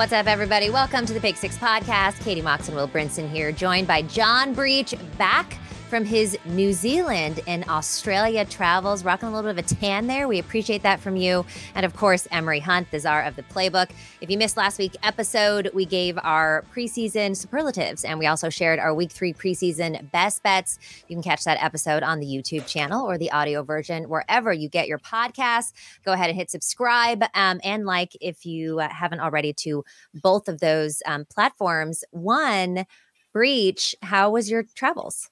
What's up, everybody? Welcome to the Pick Six Podcast. Katie Mox and Will Brinson here, joined by John Breech back from his New Zealand and Australia travels, rocking a little bit of a tan there. We appreciate that from you. And of course, Emory Hunt, the czar of the playbook. If you missed last week's episode, we gave our preseason superlatives and we also shared our week three preseason best bets. You can catch that episode on the YouTube channel or the audio version wherever you get your podcasts. Go ahead and hit subscribe um, and like if you uh, haven't already to both of those um, platforms. One, Breech, how was your travels?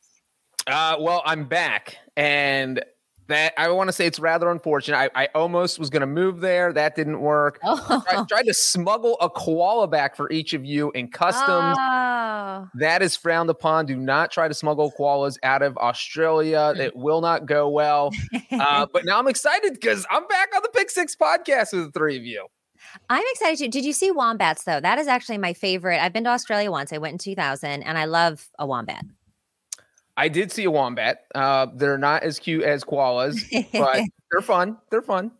Uh, well, I'm back, and that I want to say it's rather unfortunate. I, I almost was going to move there. That didn't work. Oh. I tried to smuggle a koala back for each of you in customs. Oh. That is frowned upon. Do not try to smuggle koalas out of Australia. It will not go well. Uh, but now I'm excited because I'm back on the Pick Six podcast with the three of you. I'm excited too. Did you see wombats though? That is actually my favorite. I've been to Australia once. I went in 2000 and I love a wombat. I did see a wombat. Uh, they're not as cute as koalas, but they're fun. They're fun.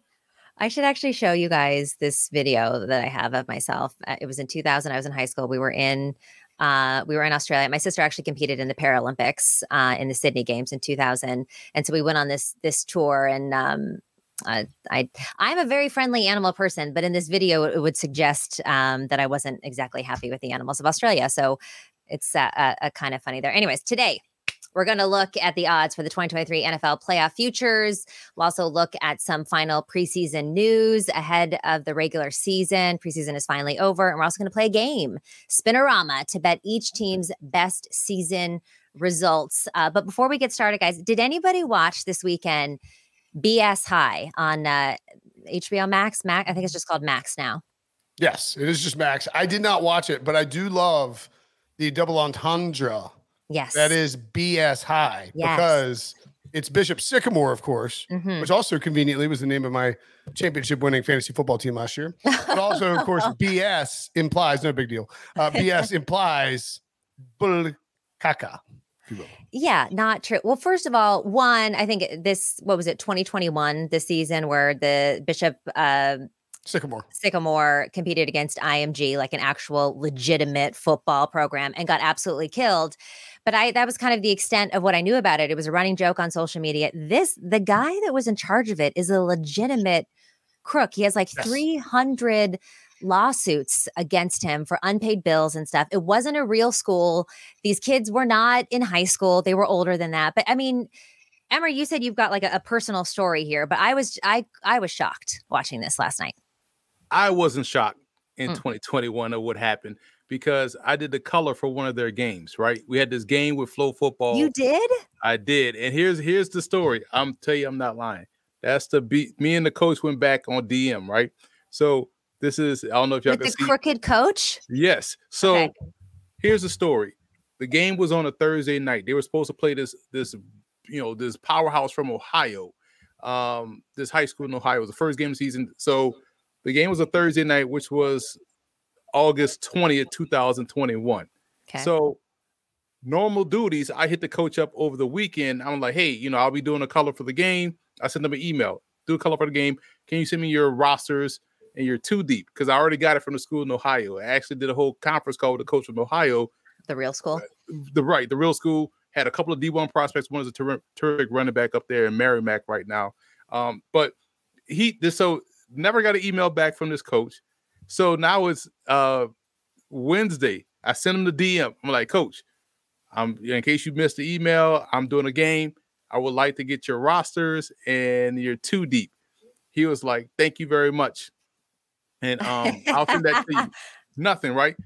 I should actually show you guys this video that I have of myself. Uh, it was in 2000. I was in high school. We were in uh, we were in Australia. My sister actually competed in the Paralympics uh, in the Sydney Games in 2000, and so we went on this this tour. And um, uh, I I'm a very friendly animal person, but in this video, it would suggest um, that I wasn't exactly happy with the animals of Australia. So it's a, a kind of funny there. Anyways, today we're going to look at the odds for the 2023 NFL playoff futures. We'll also look at some final preseason news ahead of the regular season. Preseason is finally over, and we're also going to play a game, Spin-O-Rama, to bet each team's best season results. Uh, but before we get started, guys, did anybody watch this weekend BS High on uh, HBO Max? Max, I think it's just called Max now. Yes, it is just Max. I did not watch it, but I do love the double entendre Yes. That is BS high yes. because it's Bishop Sycamore, of course, mm-hmm. which also conveniently was the name of my championship winning fantasy football team last year. But also, of course, BS implies no big deal. Uh, BS implies bull caca. Yeah, not true. Well, first of all, one, I think this, what was it, 2021, the season where the Bishop uh, Sycamore. Sycamore competed against IMG, like an actual legitimate football program, and got absolutely killed. But I that was kind of the extent of what I knew about it. It was a running joke on social media. This the guy that was in charge of it is a legitimate crook. He has like yes. 300 lawsuits against him for unpaid bills and stuff. It wasn't a real school. These kids were not in high school. They were older than that. But I mean, Emma, you said you've got like a, a personal story here, but I was I I was shocked watching this last night. I wasn't shocked in mm. 2021 of what happened because I did the color for one of their games, right? We had this game with FloFootball. You did? I did. And here's here's the story. I'm tell you, I'm not lying. That's the beat. Me and the coach went back on DM, right? So this is I don't know if y'all with can the see. crooked coach. Yes. So okay. here's the story. The game was on a Thursday night. They were supposed to play this this you know this powerhouse from Ohio. Um, this high school in Ohio it was the first game of the season. So the game was a Thursday night, which was August 20th, 2021. Okay. So normal duties, I hit the coach up over the weekend. I'm like, hey, you know, I'll be doing a color for the game. I sent them an email, do a color for the game. Can you send me your rosters and your two deep? Because I already got it from the school in Ohio. I actually did a whole conference call with the coach from Ohio the real school. The right, the real school had a couple of D1 prospects. One is a ter- terrific running back up there in Merrimack right now. Um, but he this so never got an email back from this coach. So now it's uh Wednesday. I sent him the DM. I'm like, Coach, I'm in case you missed the email, I'm doing a game. I would like to get your rosters and you're too deep. He was like, Thank you very much. And um, I'll send that to you. Nothing, right?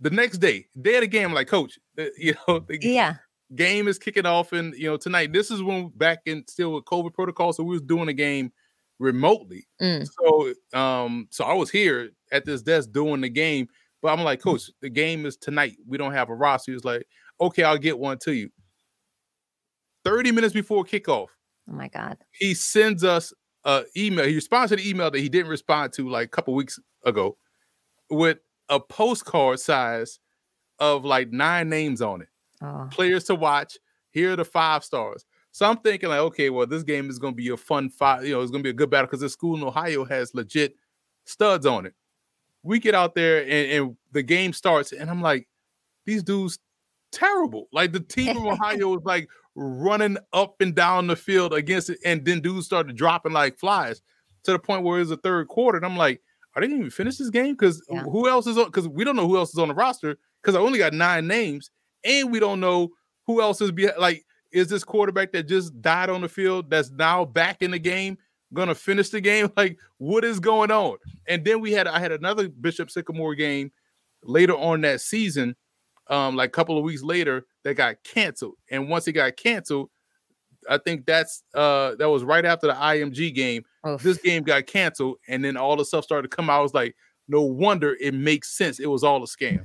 The next day, day of the game, I'm like, Coach, uh, you know, yeah, game is kicking off, and you know, tonight. This is when back in still with COVID protocol, so we was doing a game remotely. Mm. So, um, so I was here at this desk doing the game, but I'm like, Coach, the game is tonight. We don't have a roster. He was like, Okay, I'll get one to you. 30 minutes before kickoff. Oh my God. He sends us a email. He responds to the email that he didn't respond to like a couple weeks ago with a postcard size of like nine names on it. Oh. Players to watch. Here are the five stars. So I'm thinking like, okay, well, this game is going to be a fun fight. You know, it's going to be a good battle because the school in Ohio has legit studs on it. We get out there and, and the game starts, and I'm like, these dudes terrible. Like the team from Ohio was like running up and down the field against it, and then dudes started dropping like flies to the point where it was the third quarter. And I'm like, are they even finish this game? Because yeah. who else is on? Because we don't know who else is on the roster. Because I only got nine names, and we don't know who else is be like. Is this quarterback that just died on the field that's now back in the game gonna finish the game? Like, what is going on? And then we had I had another Bishop Sycamore game later on that season um, like a couple of weeks later that got canceled. And once it got canceled, I think that's uh that was right after the IMG game. This game got canceled, and then all the stuff started to come out. I was like, no wonder it makes sense. It was all a scam.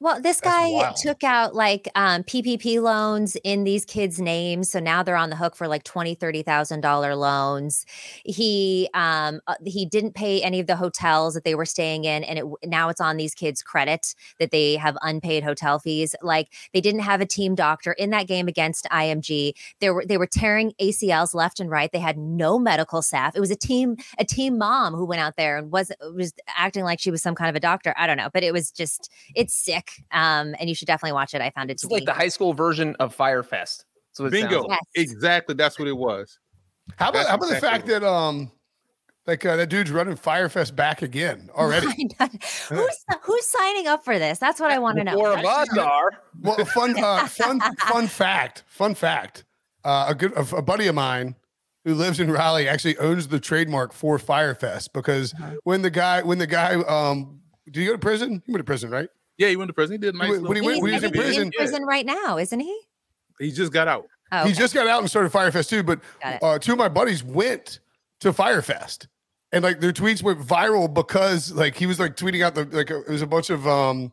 Well, this guy took out like um, PPP loans in these kids' names, so now they're on the hook for like twenty, thirty thousand dollar loans. He um, uh, he didn't pay any of the hotels that they were staying in, and it now it's on these kids' credit that they have unpaid hotel fees. Like they didn't have a team doctor in that game against IMG. They were they were tearing ACLs left and right. They had no medical staff. It was a team a team mom who went out there and was was acting like she was some kind of a doctor. I don't know, but it was just it's sick. Um, and you should definitely watch it. I found it it's like the high school version of Fyre Fest. So bingo, yes. exactly. That's what it was. How about how about exactly the fact that um like uh, that dude's running Fyre Fest back again already. who's who's signing up for this? That's what I want to know. Four of us are. Well, fun, uh, fun, fun fact. Fun fact. Uh, a good a, a, buddy of mine who lives in Raleigh actually owns the trademark for Fyre Fest because uh-huh. when the guy when the guy um did he go to prison? He went to prison, right? Yeah, he went to prison. He did nice. When, when he went, when he was in prison, in prison right now, isn't he? He just got out. Oh, okay. He just got out and started Fyre Fest too. But uh, two of my buddies went to Fyre Fest, and like their tweets went viral because like he was like tweeting out the like it was a bunch of um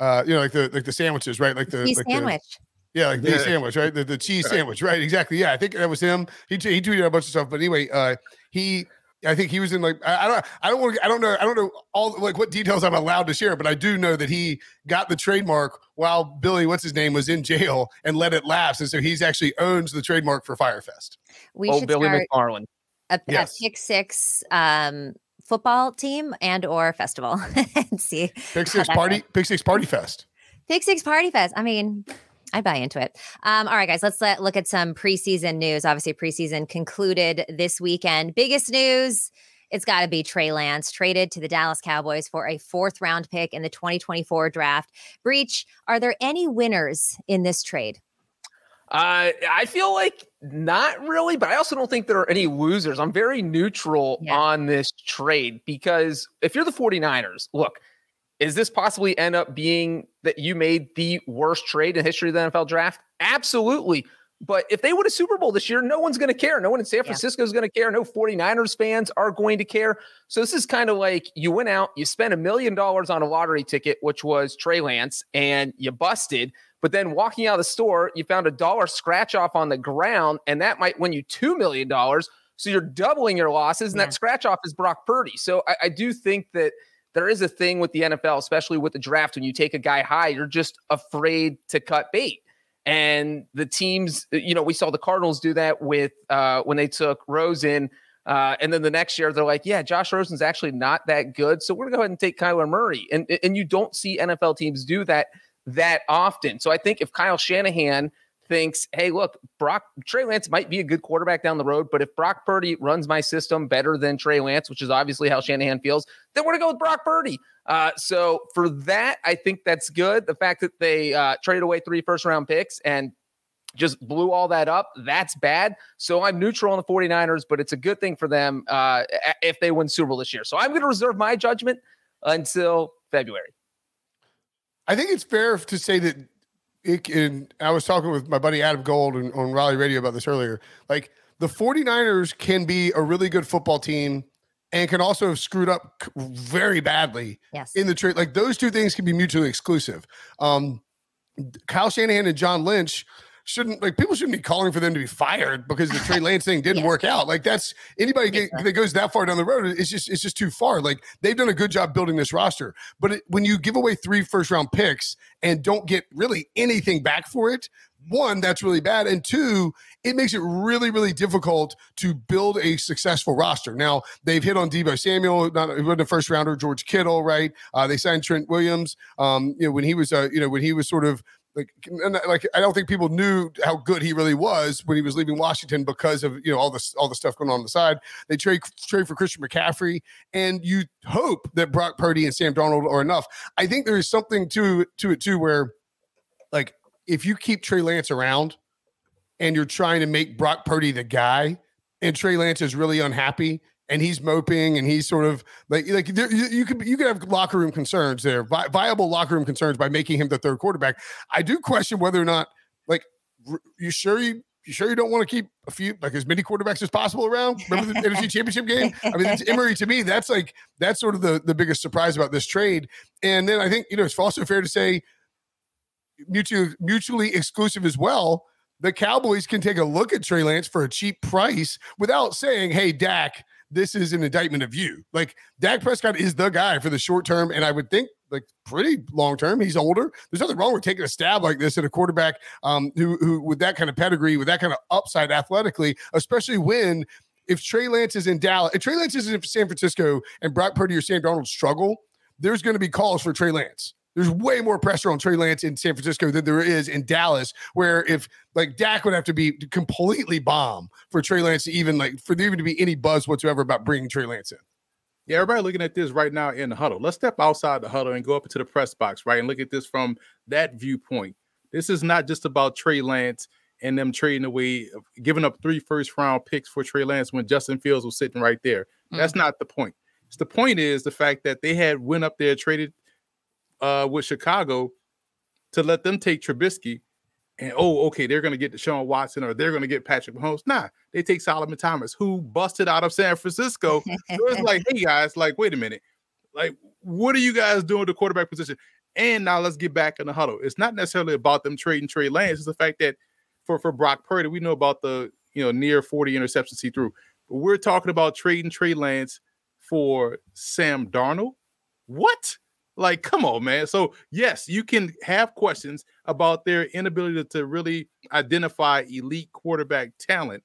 uh you know like the like the sandwiches right like the cheese like sandwich. The, yeah, like the sandwich, right? The, the cheese right. sandwich, right? Exactly. Yeah, I think that was him. He, he tweeted out a bunch of stuff, but anyway, uh, he I think he was in like I, I don't I don't want I don't know I don't know all like what details I'm allowed to share, but I do know that he got the trademark while Billy what's his name was in jail and let it lapse, and so he's actually owns the trademark for Fyre Fest. We oh, should Billy McFarland. A, yes. a pick six um, football team and or festival and see pick six party pick six party fest. Pick six party fest. I mean, I buy into it. Um, all right, guys, let's let, look at some preseason news. Obviously, preseason concluded this weekend. Biggest news it's got to be Trey Lance traded to the Dallas Cowboys for a fourth round pick in the 2024 draft. Breech, are there any winners in this trade? Uh, I feel like not really, but I also don't think there are any losers. I'm very neutral yeah. on this trade because if you're the 49ers, look, is this possibly end up being that you made the worst trade in history of the NFL draft? Absolutely. But if they win a Super Bowl this year, no one's going to care. No one in San Francisco is going to care. No 49ers fans are going to care. So this is kind of like you went out, you spent a million dollars on a lottery ticket, which was Trey Lance, and you busted. But then walking out of the store, you found a dollar scratch off on the ground, and that might win you $2 million. So you're doubling your losses, and yeah. that scratch off is Brock Purdy. So I, I do think that – there is a thing with the NFL, especially with the draft, when you take a guy high, you're just afraid to cut bait. And the teams, you know, we saw the Cardinals do that with uh, when they took Rosen. Uh, and then the next year, they're like, yeah, Josh Rosen's actually not that good. So we're going to go ahead and take Kyler Murray. And, and you don't see NFL teams do that. that often. So I think if Kyle Shanahan thinks, hey, look, Brock Trey Lance might be a good quarterback down the road, but if Brock Purdy runs my system better than Trey Lance, which is obviously how Shanahan feels, then we're gonna go with Brock Purdy. Uh, so for that, I think that's good. The fact that they uh, traded away three first round picks and just blew all that up. That's bad. So I'm neutral on the 49ers, but it's a good thing for them uh, if they win Super Bowl this year. So I'm going to reserve my judgment until February. I think it's fair to say that it, and I was talking with my buddy Adam Gold on, on Raleigh Radio about this earlier. Like the 49ers can be a really good football team and can also have screwed up very badly yes. in the trade. Like those two things can be mutually exclusive. Um, Kyle Shanahan and John Lynch shouldn't like people shouldn't be calling for them to be fired because the Trey Lance thing didn't yeah. work out. Like that's anybody get, that goes that far down the road. It's just it's just too far. Like they've done a good job building this roster, but it, when you give away three first round picks and don't get really anything back for it, one that's really bad and two it makes it really really difficult to build a successful roster now they've hit on Deebo Samuel not the first rounder George Kittle right uh, they signed Trent Williams um, you know when he was uh, you know when he was sort of like uh, like I don't think people knew how good he really was when he was leaving Washington because of you know all this all the stuff going on, on the side. They trade trade for Christian McCaffrey, and you hope that Brock Purdy and Sam Darnold are enough. I think there is something to to it too, where like if you keep Trey Lance around and you're trying to make Brock Purdy the guy, and Trey Lance is really unhappy, and he's moping and he's sort of like like there, you, you, could you could have locker room concerns there, vi- viable locker room concerns by making him the third quarterback. I do question whether or not like you sure you you sure you don't want to keep a few like as many quarterbacks as possible around? Remember the NFC Championship game? I mean, it's Emory to me, that's like that's sort of the the biggest surprise about this trade. And then I think you know it's also fair to say mutually mutually exclusive as well. The Cowboys can take a look at Trey Lance for a cheap price without saying, "Hey, Dak." This is an indictment of you. Like Dak Prescott is the guy for the short term, and I would think like pretty long term. He's older. There's nothing wrong with taking a stab like this at a quarterback um, who who with that kind of pedigree, with that kind of upside athletically, especially when if Trey Lance is in Dallas, if Trey Lance is in San Francisco and Brock Purdy or Sam Darnold struggle, there's going to be calls for Trey Lance. There's way more pressure on Trey Lance in San Francisco than there is in Dallas, where if like Dak would have to be completely bomb for Trey Lance to even like for there even to be any buzz whatsoever about bringing Trey Lance in. Yeah, everybody looking at this right now in the huddle. Let's step outside the huddle and go up into the press box, right? And look at this from that viewpoint. This is not just about Trey Lance and them trading away, giving up three first round picks for Trey Lance when Justin Fields was sitting right there. Mm-hmm. That's not the point. It's the point is the fact that they had went up there, traded uh, with Chicago to let them take Trubisky and oh, okay, they're gonna get Deshaun Watson or they're gonna get Patrick Mahomes. Nah, they take Solomon Thomas, who busted out of San Francisco. so it's like, hey guys, like, wait a minute, like, what are you guys doing the quarterback position? And now let's get back in the huddle. It's not necessarily about them trading Trey Lance. It's the fact that for for Brock Purdy, we know about the you know near 40 interceptions he threw. But we're talking about trading Trey Lance for Sam Darnold. What? Like, come on, man. So, yes, you can have questions about their inability to really identify elite quarterback talent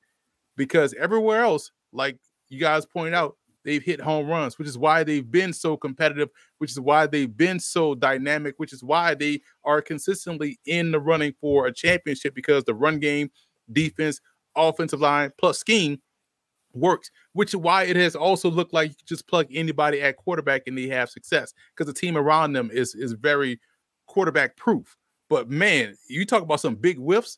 because everywhere else, like you guys pointed out, they've hit home runs, which is why they've been so competitive, which is why they've been so dynamic, which is why they are consistently in the running for a championship because the run game, defense, offensive line, plus scheme works, which is why it has also looked like you can just plug anybody at quarterback and they have success because the team around them is is very quarterback proof. But man, you talk about some big whiffs.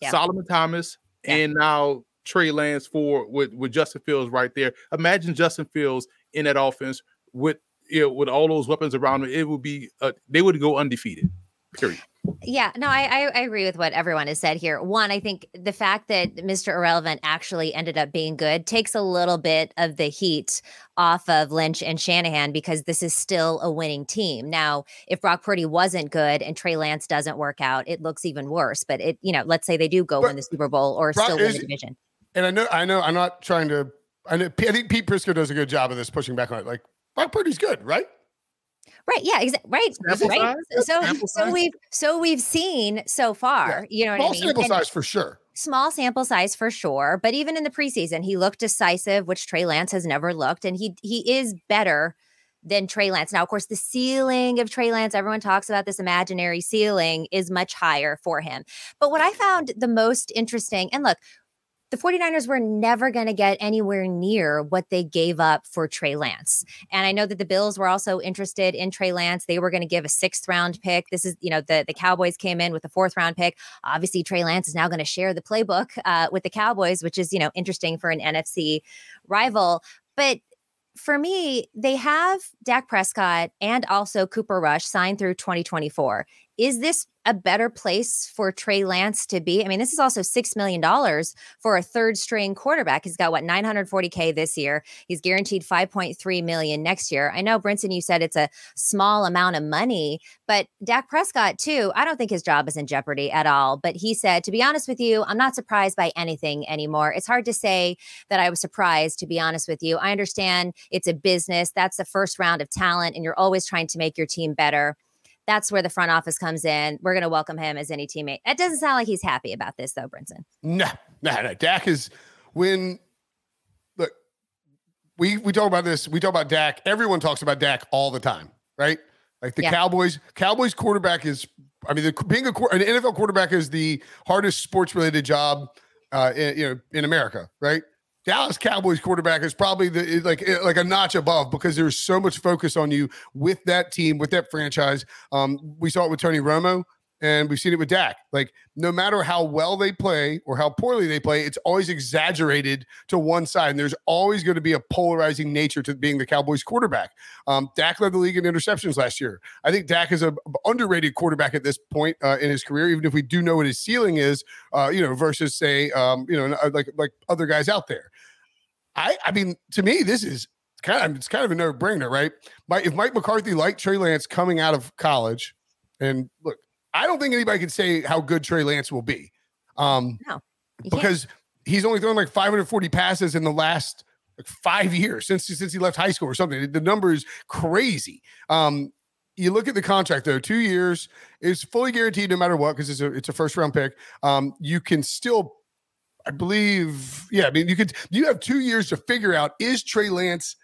Yeah. Solomon Thomas yeah. and now Trey Lance for with with Justin Fields right there. Imagine Justin Fields in that offense with you know, with all those weapons around him. It would be uh, they would go undefeated. Period. Yeah, no, I, I agree with what everyone has said here. One, I think the fact that Mr. Irrelevant actually ended up being good takes a little bit of the heat off of Lynch and Shanahan because this is still a winning team. Now, if Brock Purdy wasn't good and Trey Lance doesn't work out, it looks even worse. But it, you know, let's say they do go but win the Super Bowl or Brock, still win the division. And I know, I know, I'm not trying to. I know. I think Pete Prisco does a good job of this, pushing back on it. Like Brock Purdy's good, right? Right. Yeah. Exactly. Right. Sample right. Size? So, sample so size? we've so we've seen so far. Yeah. You know, small I mean? sample and size for sure. Small sample size for sure. But even in the preseason, he looked decisive, which Trey Lance has never looked, and he he is better than Trey Lance. Now, of course, the ceiling of Trey Lance, everyone talks about this imaginary ceiling, is much higher for him. But what I found the most interesting, and look, the 49ers were never going to get anywhere near what they gave up for Trey Lance. And I know that the Bills were also interested in Trey Lance. They were going to give a sixth round pick. This is, you know, the, the Cowboys came in with a fourth round pick. Obviously, Trey Lance is now going to share the playbook uh, with the Cowboys, which is, you know, interesting for an NFC rival. But for me, they have Dak Prescott and also Cooper Rush signed through 2024. Is this a better place for Trey Lance to be? I mean, this is also $6 million for a third string quarterback. He's got what 940K this year. He's guaranteed 5.3 million next year. I know, Brinson, you said it's a small amount of money, but Dak Prescott, too, I don't think his job is in jeopardy at all. But he said, to be honest with you, I'm not surprised by anything anymore. It's hard to say that I was surprised, to be honest with you. I understand it's a business. That's the first round of talent, and you're always trying to make your team better. That's where the front office comes in. We're going to welcome him as any teammate. It doesn't sound like he's happy about this, though, Brinson. No, no, no. Dak is when look, we we talk about this. We talk about Dak. Everyone talks about Dak all the time, right? Like the yeah. Cowboys. Cowboys quarterback is. I mean, the, being a an NFL quarterback is the hardest sports related job, uh, in, you know, in America, right? Dallas Cowboys quarterback is probably the like like a notch above because there's so much focus on you with that team, with that franchise. Um, we saw it with Tony Romo, and we've seen it with Dak. Like no matter how well they play or how poorly they play, it's always exaggerated to one side, and there's always going to be a polarizing nature to being the Cowboys quarterback. Um, Dak led the league in interceptions last year. I think Dak is a underrated quarterback at this point uh, in his career, even if we do know what his ceiling is. Uh, you know, versus say, um, you know, like like other guys out there. I I mean, to me, this is kind of it's kind of a no brainer, right? if Mike McCarthy liked Trey Lance coming out of college, and look, I don't think anybody can say how good Trey Lance will be, um, no, because he's only thrown like 540 passes in the last like five years since since he left high school or something. The number is crazy. Um, you look at the contract though, two years is fully guaranteed no matter what because it's a it's a first round pick. Um, you can still I believe, yeah. I mean, you could you have two years to figure out is Trey Lance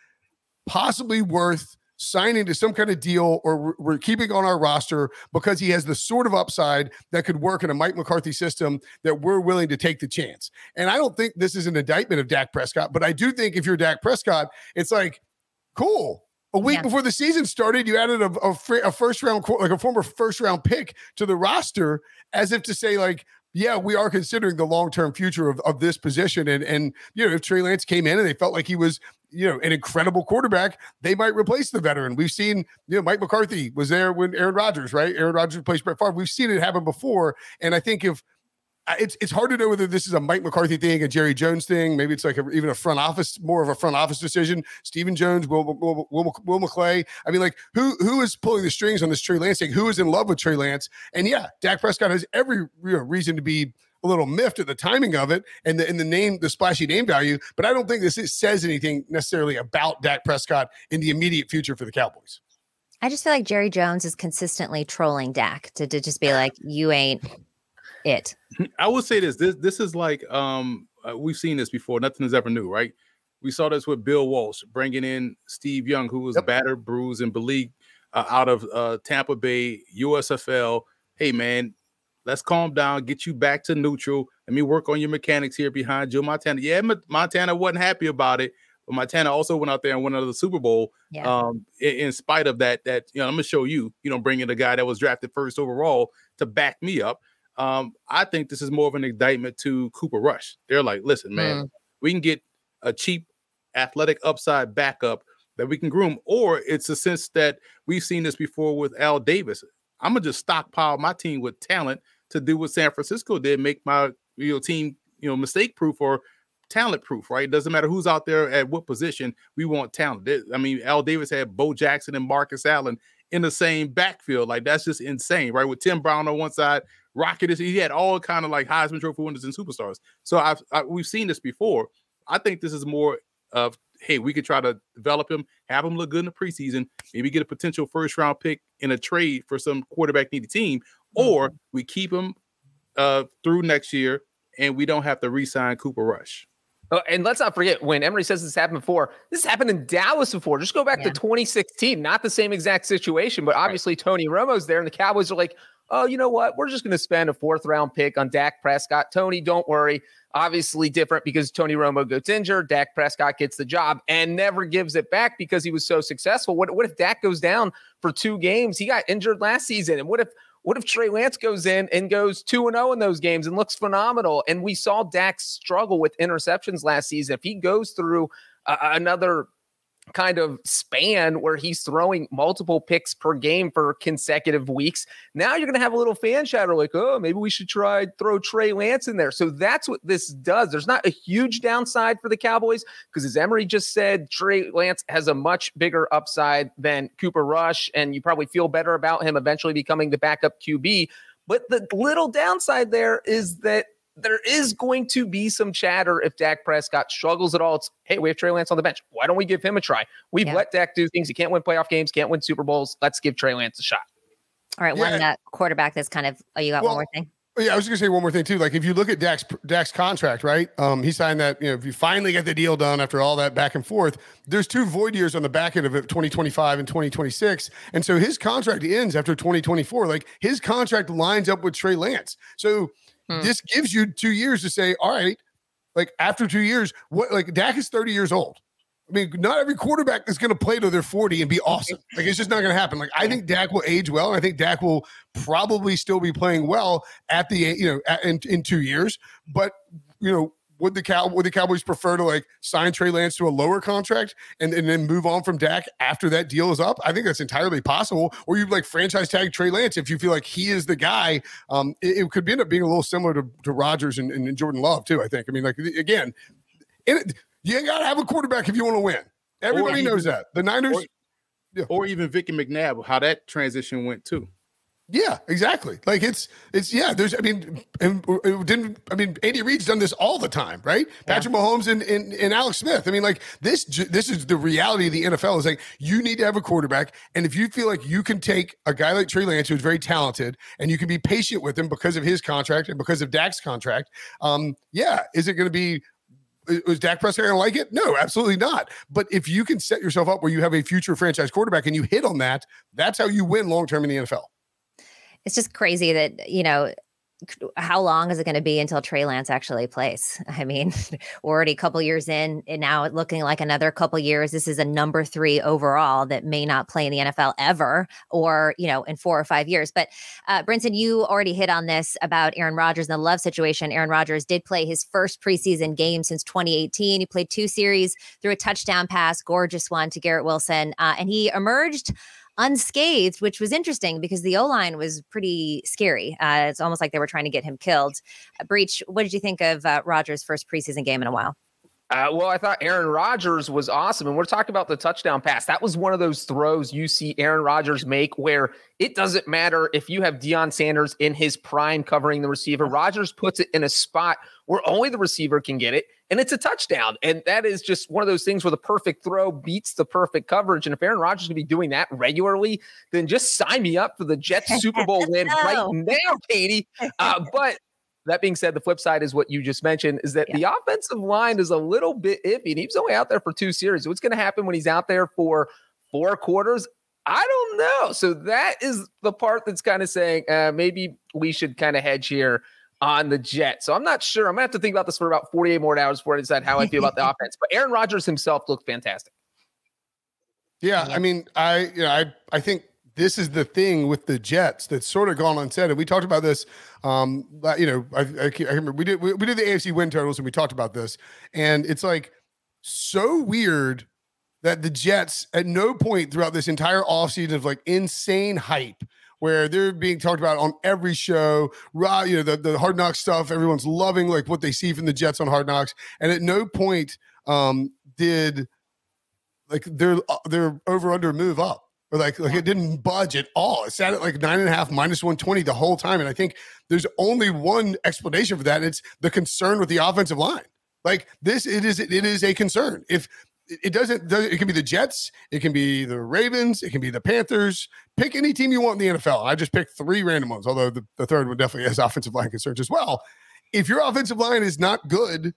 possibly worth signing to some kind of deal or we're keeping on our roster because he has the sort of upside that could work in a Mike McCarthy system that we're willing to take the chance. And I don't think this is an indictment of Dak Prescott, but I do think if you're Dak Prescott, it's like, cool. A week yeah. before the season started, you added a, a, a first round, like a former first round pick to the roster, as if to say, like, yeah, we are considering the long term future of, of this position. And and you know, if Trey Lance came in and they felt like he was, you know, an incredible quarterback, they might replace the veteran. We've seen, you know, Mike McCarthy was there when Aaron Rodgers, right? Aaron Rodgers replaced Brett Favre. We've seen it happen before. And I think if it's it's hard to know whether this is a Mike McCarthy thing, a Jerry Jones thing. Maybe it's like a, even a front office, more of a front office decision. Stephen Jones, Will, Will, Will, Will McClay. I mean, like who who is pulling the strings on this Trey Lance thing? Who is in love with Trey Lance? And yeah, Dak Prescott has every you know, reason to be a little miffed at the timing of it and the and the name, the splashy name value. But I don't think this is, says anything necessarily about Dak Prescott in the immediate future for the Cowboys. I just feel like Jerry Jones is consistently trolling Dak to, to just be like, you ain't it. I will say this. This this is like um uh, we've seen this before. Nothing is ever new, right? We saw this with Bill Walsh bringing in Steve Young, who was yep. battered, bruised, and beleaguered uh, out of uh, Tampa Bay USFL. Hey man, let's calm down, get you back to neutral. Let me work on your mechanics here behind Joe Montana. Yeah, Montana wasn't happy about it, but Montana also went out there and won another Super Bowl. Yeah. Um, in, in, spite of that, that you know, I'm gonna show you, you know, bringing a guy that was drafted first overall to back me up. Um, I think this is more of an indictment to Cooper Rush. They're like, listen, man, mm. we can get a cheap athletic upside backup that we can groom, or it's a sense that we've seen this before with Al Davis. I'm gonna just stockpile my team with talent to do what San Francisco did, make my you know team you know mistake proof or talent proof, right? It doesn't matter who's out there at what position. We want talent. I mean, Al Davis had Bo Jackson and Marcus Allen in the same backfield. Like that's just insane, right? With Tim Brown on one side, Rocket is he had all kind of like Heisman Trophy winners and superstars. So I've I, we've seen this before. I think this is more of hey, we could try to develop him, have him look good in the preseason, maybe get a potential first round pick in a trade for some quarterback needy team, or mm-hmm. we keep him uh, through next year and we don't have to re-sign Cooper Rush. Oh, and let's not forget when Emory says this happened before, this happened in Dallas before. Just go back yeah. to 2016, not the same exact situation, but obviously right. Tony Romo's there, and the Cowboys are like, oh, you know what? We're just going to spend a fourth round pick on Dak Prescott. Tony, don't worry. Obviously different because Tony Romo gets injured. Dak Prescott gets the job and never gives it back because he was so successful. What, what if Dak goes down for two games? He got injured last season. And what if what if Trey Lance goes in and goes 2 and 0 in those games and looks phenomenal? And we saw Dak struggle with interceptions last season. If he goes through uh, another kind of span where he's throwing multiple picks per game for consecutive weeks. Now you're going to have a little fan chatter like, oh, maybe we should try throw Trey Lance in there. So that's what this does. There's not a huge downside for the Cowboys because, as Emory just said, Trey Lance has a much bigger upside than Cooper Rush, and you probably feel better about him eventually becoming the backup QB. But the little downside there is that there is going to be some chatter if Dak Prescott struggles at all. It's hey, we have Trey Lance on the bench. Why don't we give him a try? We've yeah. let Dak do things. He can't win playoff games, can't win Super Bowls. Let's give Trey Lance a shot. All right, one uh, quarterback that's kind of. Oh, you got well, one more thing. Yeah, I was going to say one more thing too. Like if you look at Dak's Dak's contract, right? Um, he signed that. You know, if you finally get the deal done after all that back and forth, there's two void years on the back end of it, 2025 and 2026, and so his contract ends after 2024. Like his contract lines up with Trey Lance. So Hmm. This gives you two years to say, all right, like after two years, what like Dak is 30 years old. I mean, not every quarterback is going to play till they're 40 and be awesome. Like it's just not going to happen. Like I think Dak will age well. I think Dak will probably still be playing well at the you know at, in, in two years. But you know would the cow would the Cowboys prefer to like sign Trey Lance to a lower contract and, and then move on from Dak after that deal is up? I think that's entirely possible. Or you like franchise tag Trey Lance if you feel like he is the guy. Um, it, it could end up being a little similar to, to Rodgers and, and Jordan Love too. I think. I mean, like again, it, you ain't got to have a quarterback if you want to win. Everybody knows that. The Niners. Or, yeah. or even Vicky McNabb, how that transition went too. Yeah, exactly. Like it's it's yeah. There's I mean, and didn't I mean Andy Reid's done this all the time, right? Yeah. Patrick Mahomes and, and and Alex Smith. I mean, like this this is the reality of the NFL. Is like you need to have a quarterback, and if you feel like you can take a guy like Trey Lance, who's very talented, and you can be patient with him because of his contract and because of Dak's contract, um, yeah, is it going to be was Dak Prescott going to like it? No, absolutely not. But if you can set yourself up where you have a future franchise quarterback and you hit on that, that's how you win long term in the NFL it's just crazy that you know how long is it going to be until Trey Lance actually plays? I mean, we're already a couple years in, and now looking like another couple years. This is a number three overall that may not play in the NFL ever, or you know, in four or five years. But uh, Brinson, you already hit on this about Aaron Rodgers and the love situation. Aaron Rodgers did play his first preseason game since 2018. He played two series, threw a touchdown pass, gorgeous one to Garrett Wilson, uh, and he emerged unscathed, which was interesting because the O line was pretty scary. Uh, it's almost like they were trying to get him killed. Uh, Breech, what did you think of uh, Rodgers' first preseason game in a while? Uh, well, I thought Aaron Rodgers was awesome. And we're talking about the touchdown pass. That was one of those throws you see Aaron Rodgers make where it doesn't matter if you have Deion Sanders in his prime covering the receiver. Rodgers puts it in a spot where only the receiver can get it, and it's a touchdown. And that is just one of those things where the perfect throw beats the perfect coverage. And if Aaron Rodgers can be doing that regularly, then just sign me up for the Jets Super Bowl win no. right now, Katie. Uh, but that being said, the flip side is what you just mentioned is that yeah. the offensive line is a little bit iffy. And he's only out there for two series. What's going to happen when he's out there for four quarters? I don't know. So that is the part that's kind of saying uh, maybe we should kind of hedge here on the Jets. So I'm not sure. I'm gonna have to think about this for about 48 more hours before I decide how I feel about the offense. But Aaron Rodgers himself looked fantastic. Yeah, I mean, I you know, I I think this is the thing with the Jets that's sort of gone unsaid. And we talked about this. Um, you know, I, I, I remember we did we, we did the AFC win totals and we talked about this, and it's like so weird that the Jets at no point throughout this entire offseason of like insane hype where they're being talked about on every show. Right, You know, the, the hard knocks stuff, everyone's loving like what they see from the Jets on hard knocks. And at no point um, did like their uh, their over under move up or like like it didn't budge at all. It sat at like nine and a half minus one twenty the whole time, and I think there's only one explanation for that, it's the concern with the offensive line. Like this, it is it is a concern. If it doesn't, it can be the Jets, it can be the Ravens, it can be the Panthers. Pick any team you want in the NFL. I just picked three random ones, although the, the third one definitely has offensive line concerns as well. If your offensive line is not good,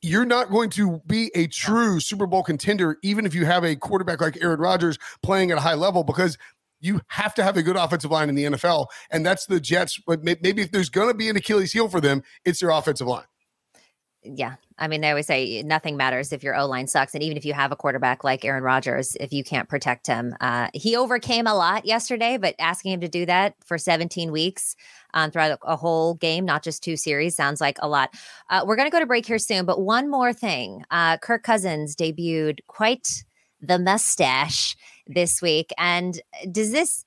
you're not going to be a true Super Bowl contender, even if you have a quarterback like Aaron Rodgers playing at a high level, because you have to have a good offensive line in the NFL. And that's the Jets. But maybe if there's going to be an Achilles heel for them, it's their offensive line. Yeah. I mean, they always say nothing matters if your O line sucks. And even if you have a quarterback like Aaron Rodgers, if you can't protect him, uh, he overcame a lot yesterday, but asking him to do that for 17 weeks um, throughout a whole game, not just two series, sounds like a lot. Uh, we're going to go to break here soon, but one more thing. Uh, Kirk Cousins debuted quite the mustache this week. And does this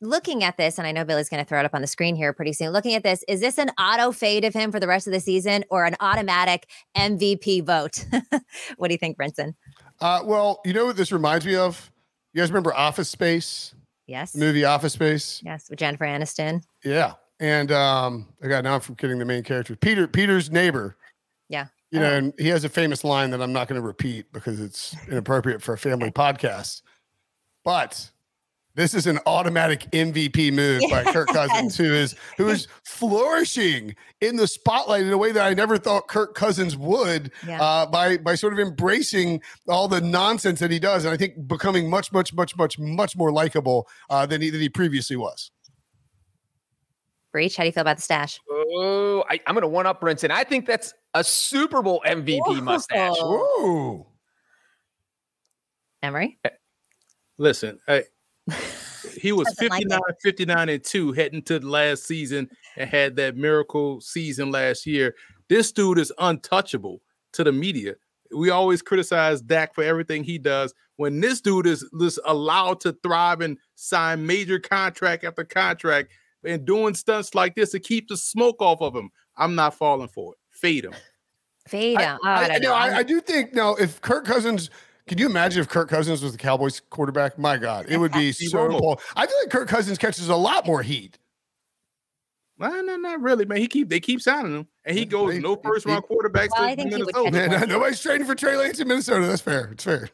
looking at this, and I know Billy's going to throw it up on the screen here pretty soon. Looking at this, is this an auto fade of him for the rest of the season or an automatic MVP vote? what do you think, Brinson? Uh, well, you know what this reminds me of? You guys remember Office Space? Yes. The movie Office Space? Yes, with Jennifer Aniston. Yeah. And um, I got now I'm forgetting the main character. Peter, Peter's neighbor. Yeah. You know, oh. and he has a famous line that I'm not going to repeat because it's inappropriate for a family podcast. But this is an automatic MVP move by Kirk Cousins, who is who is flourishing in the spotlight in a way that I never thought Kirk Cousins would. Yeah. Uh, by by sort of embracing all the nonsense that he does, and I think becoming much, much, much, much, much more likable uh, than he than he previously was. Breech, how do you feel about the stash? Oh, I, am going to one up Brinson. I think that's a Super Bowl MVP Whoa. mustache. Ooh. Emory? Eh, listen, I, he was 59, like 59 and 2 heading to the last season and had that miracle season last year. This dude is untouchable to the media. We always criticize Dak for everything he does. When this dude is just allowed to thrive and sign major contract after contract and doing stunts like this to keep the smoke off of him, I'm not falling for it. Fade him. Fade him. I, I, I, I, I do think now if Kirk Cousins – can you imagine if Kirk Cousins was the Cowboys quarterback? My God, it would be so cool. I feel like Kirk Cousins catches a lot more heat. No, no, not really, man. He keep they keep signing him, and he goes they, no first round quarterbacks well, to Minnesota. Man, nobody's trading for Trey Lance in Minnesota. That's fair. It's fair.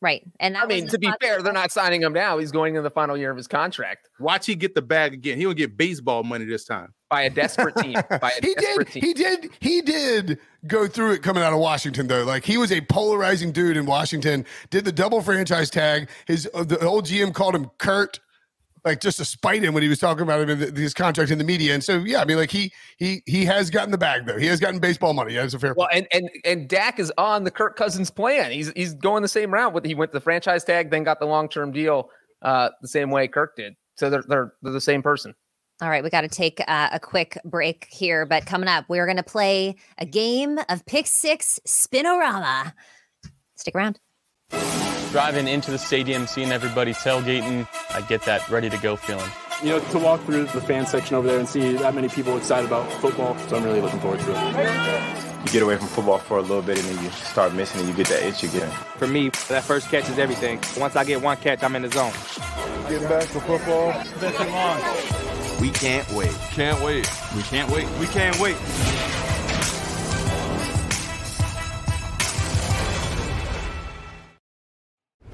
Right. And I mean, to be fair, they're not signing him now. He's going in the final year of his contract. Watch he get the bag again. He'll get baseball money this time. By a desperate team. By a he desperate did, team. He did he did go through it coming out of Washington though. Like he was a polarizing dude in Washington, did the double franchise tag. His uh, the old GM called him Kurt like just to spite him when he was talking about him in the, his contract in the media. And so, yeah, I mean, like he he he has gotten the bag though. He has gotten baseball money. Yeah, it's a fair. Well, and and and Dak is on the Kirk Cousins plan. He's he's going the same route. With he went the franchise tag, then got the long term deal, uh, the same way Kirk did. So they're they're they're the same person. All right, we got to take uh, a quick break here, but coming up, we're going to play a game of Pick Six Spin-O-Rama. Stick around driving into the stadium, seeing everybody tailgating, I get that ready to go feeling. You know, to walk through the fan section over there and see that many people excited about football, so I'm really looking forward to it. You get away from football for a little bit and then you start missing and you get that itch again. For me, that first catch is everything. Once I get one catch, I'm in the zone. Getting back to football. It's been too long. We can't wait. Can't wait. We can't wait. We can't wait.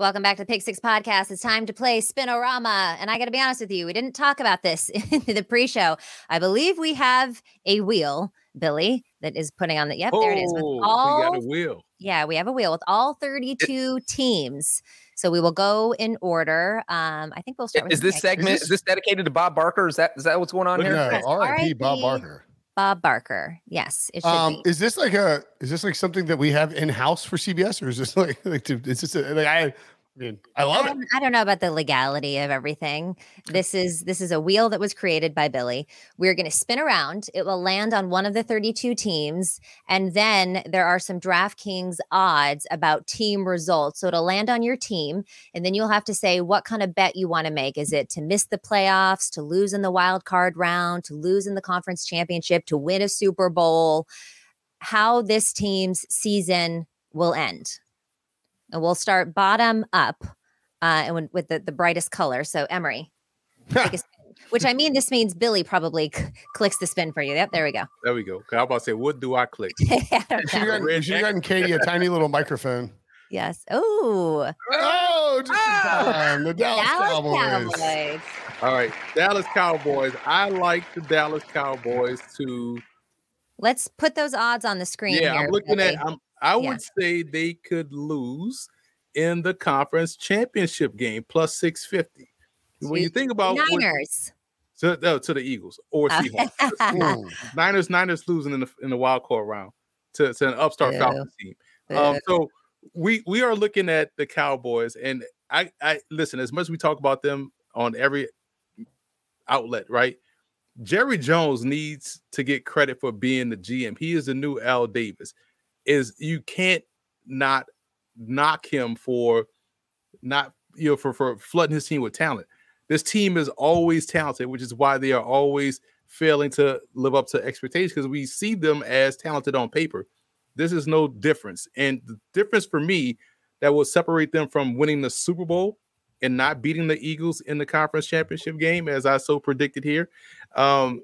Welcome back to the Pick Six Podcast. It's time to play Spin-O-Rama. And I got to be honest with you, we didn't talk about this in the pre show. I believe we have a wheel, Billy, that is putting on the. Yep, there it is. With Oh, all, we got a wheel. Yeah, we have a wheel with all 32 teams. So we will go in order. Um, I think we'll start with Is this segment is this dedicated to Bob Barker? Is that is that what's going on here? No, Yes, R.I.P. Bob Barker. Bob Barker. Yes, it should Um, be. is this like a is this like something that we have in house for CBS, or is this like like to, is this a, like I, I mean I love I it. don't, I don't know about the legality of everything. This is this is a wheel that was created by Billy. We're going to spin around. It will land on one of the 32 teams and then there are some DraftKings odds about team results. So it'll land on your team and then you'll have to say what kind of bet you want to make. Is it to miss the playoffs, to lose in the wild card round, to lose in the conference championship, to win a Super Bowl? How this team's season will end and we'll start bottom up uh, and when, with the, the brightest color. So Emory, take a spin. which I mean, this means Billy probably c- clicks the spin for you. Yep, there we go. There we go. I was about to say, what do I click? I don't You should have know. gotten, you should have gotten Katie a tiny little microphone. Yes. Oh, Oh, just in time. The Dallas, Dallas Cowboys. Cowboys. All right, Dallas Cowboys. I like the Dallas Cowboys to. Let's put those odds on the screen. Yeah, here, I'm looking Billy. at. I'm, I would say they could lose in the conference championship game plus six fifty. When you think about what- Niners. to, no, to the Eagles or Uh, Seahawks. Niners, Niners losing in the in the wild card round to, to an upstart Boo. Falcons team. Um, so we we are looking at the Cowboys, and I I listen as much as we talk about them on every outlet, right? Jerry Jones needs to get credit for being the GM. He is the new Al Davis. Is you can't not knock him for not you know for for flooding his team with talent. This team is always talented, which is why they are always failing to live up to expectations because we see them as talented on paper. This is no difference. And the difference for me that will separate them from winning the Super Bowl and not beating the Eagles in the conference championship game, as I so predicted here. Um,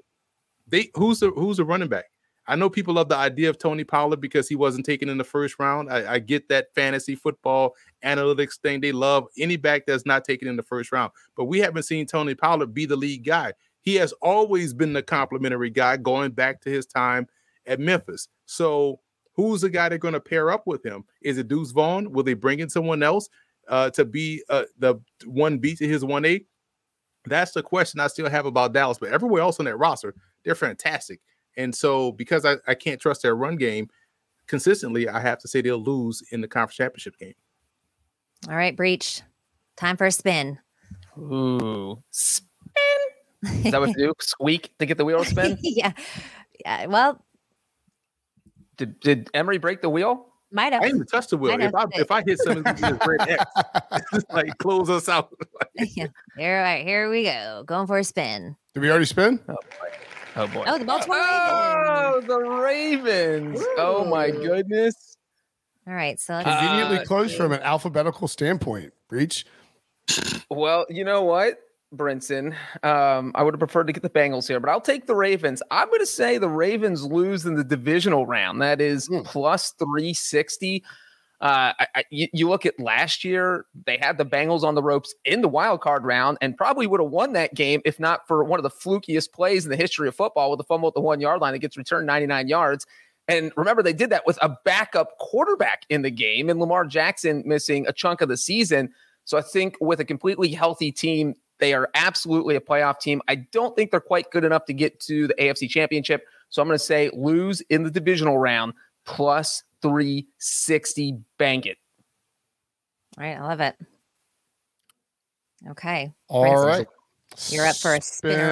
they who's the who's the running back? I know people love the idea of Tony Pollard because he wasn't taken in the first round. I, I get that fantasy football analytics thing. They love any back that's not taken in the first round, but we haven't seen Tony Pollard be the lead guy. He has always been the complimentary guy going back to his time at Memphis. So who's the guy they're going to pair up with him? Is it Deuce Vaughn? Will they bring in someone else uh, to be uh, the one B to his one A? That's the question I still have about Dallas. But everywhere else on that roster, they're fantastic. And so because I, I can't trust their run game consistently, I have to say they'll lose in the conference championship game. All right, Breech. Time for a spin. Ooh, spin. Is that what you do? Squeak to get the wheel to spin? yeah. Yeah. Well, Did did Emory break the wheel? might have. I have. didn't even touch the wheel. If I if I hit something, it's just red X. It's just like close us out. yeah. Here, all right, here we go. Going for a spin. Did we already spin? Oh boy. Oh, the Baltimore Ravens. Oh, the Ravens. Oh my goodness. All right, so let's Conveniently Uh, close from an alphabetical standpoint. Breech. Well, you know what, Brinson? Um, I would have preferred to get the Bengals here, but I'll take the Ravens. I'm going to say the Ravens lose in the divisional round. That is plus 360. Uh, I, I, you, you look at last year, they had the Bengals on the ropes in the wild card round and probably would have won that game if not for one of the flukiest plays in the history of football with the fumble at the one yard line that gets returned 99 yards. And remember, they did that with a backup quarterback in the game and Lamar Jackson missing a chunk of the season. So I think with a completely healthy team, they are absolutely a playoff team. I don't think they're quite good enough to get to the AFC championship. So I'm going to say lose in the divisional round plus 360. Bank it. All right, I love it. Okay. All Brinson, right. You're up for a spinner.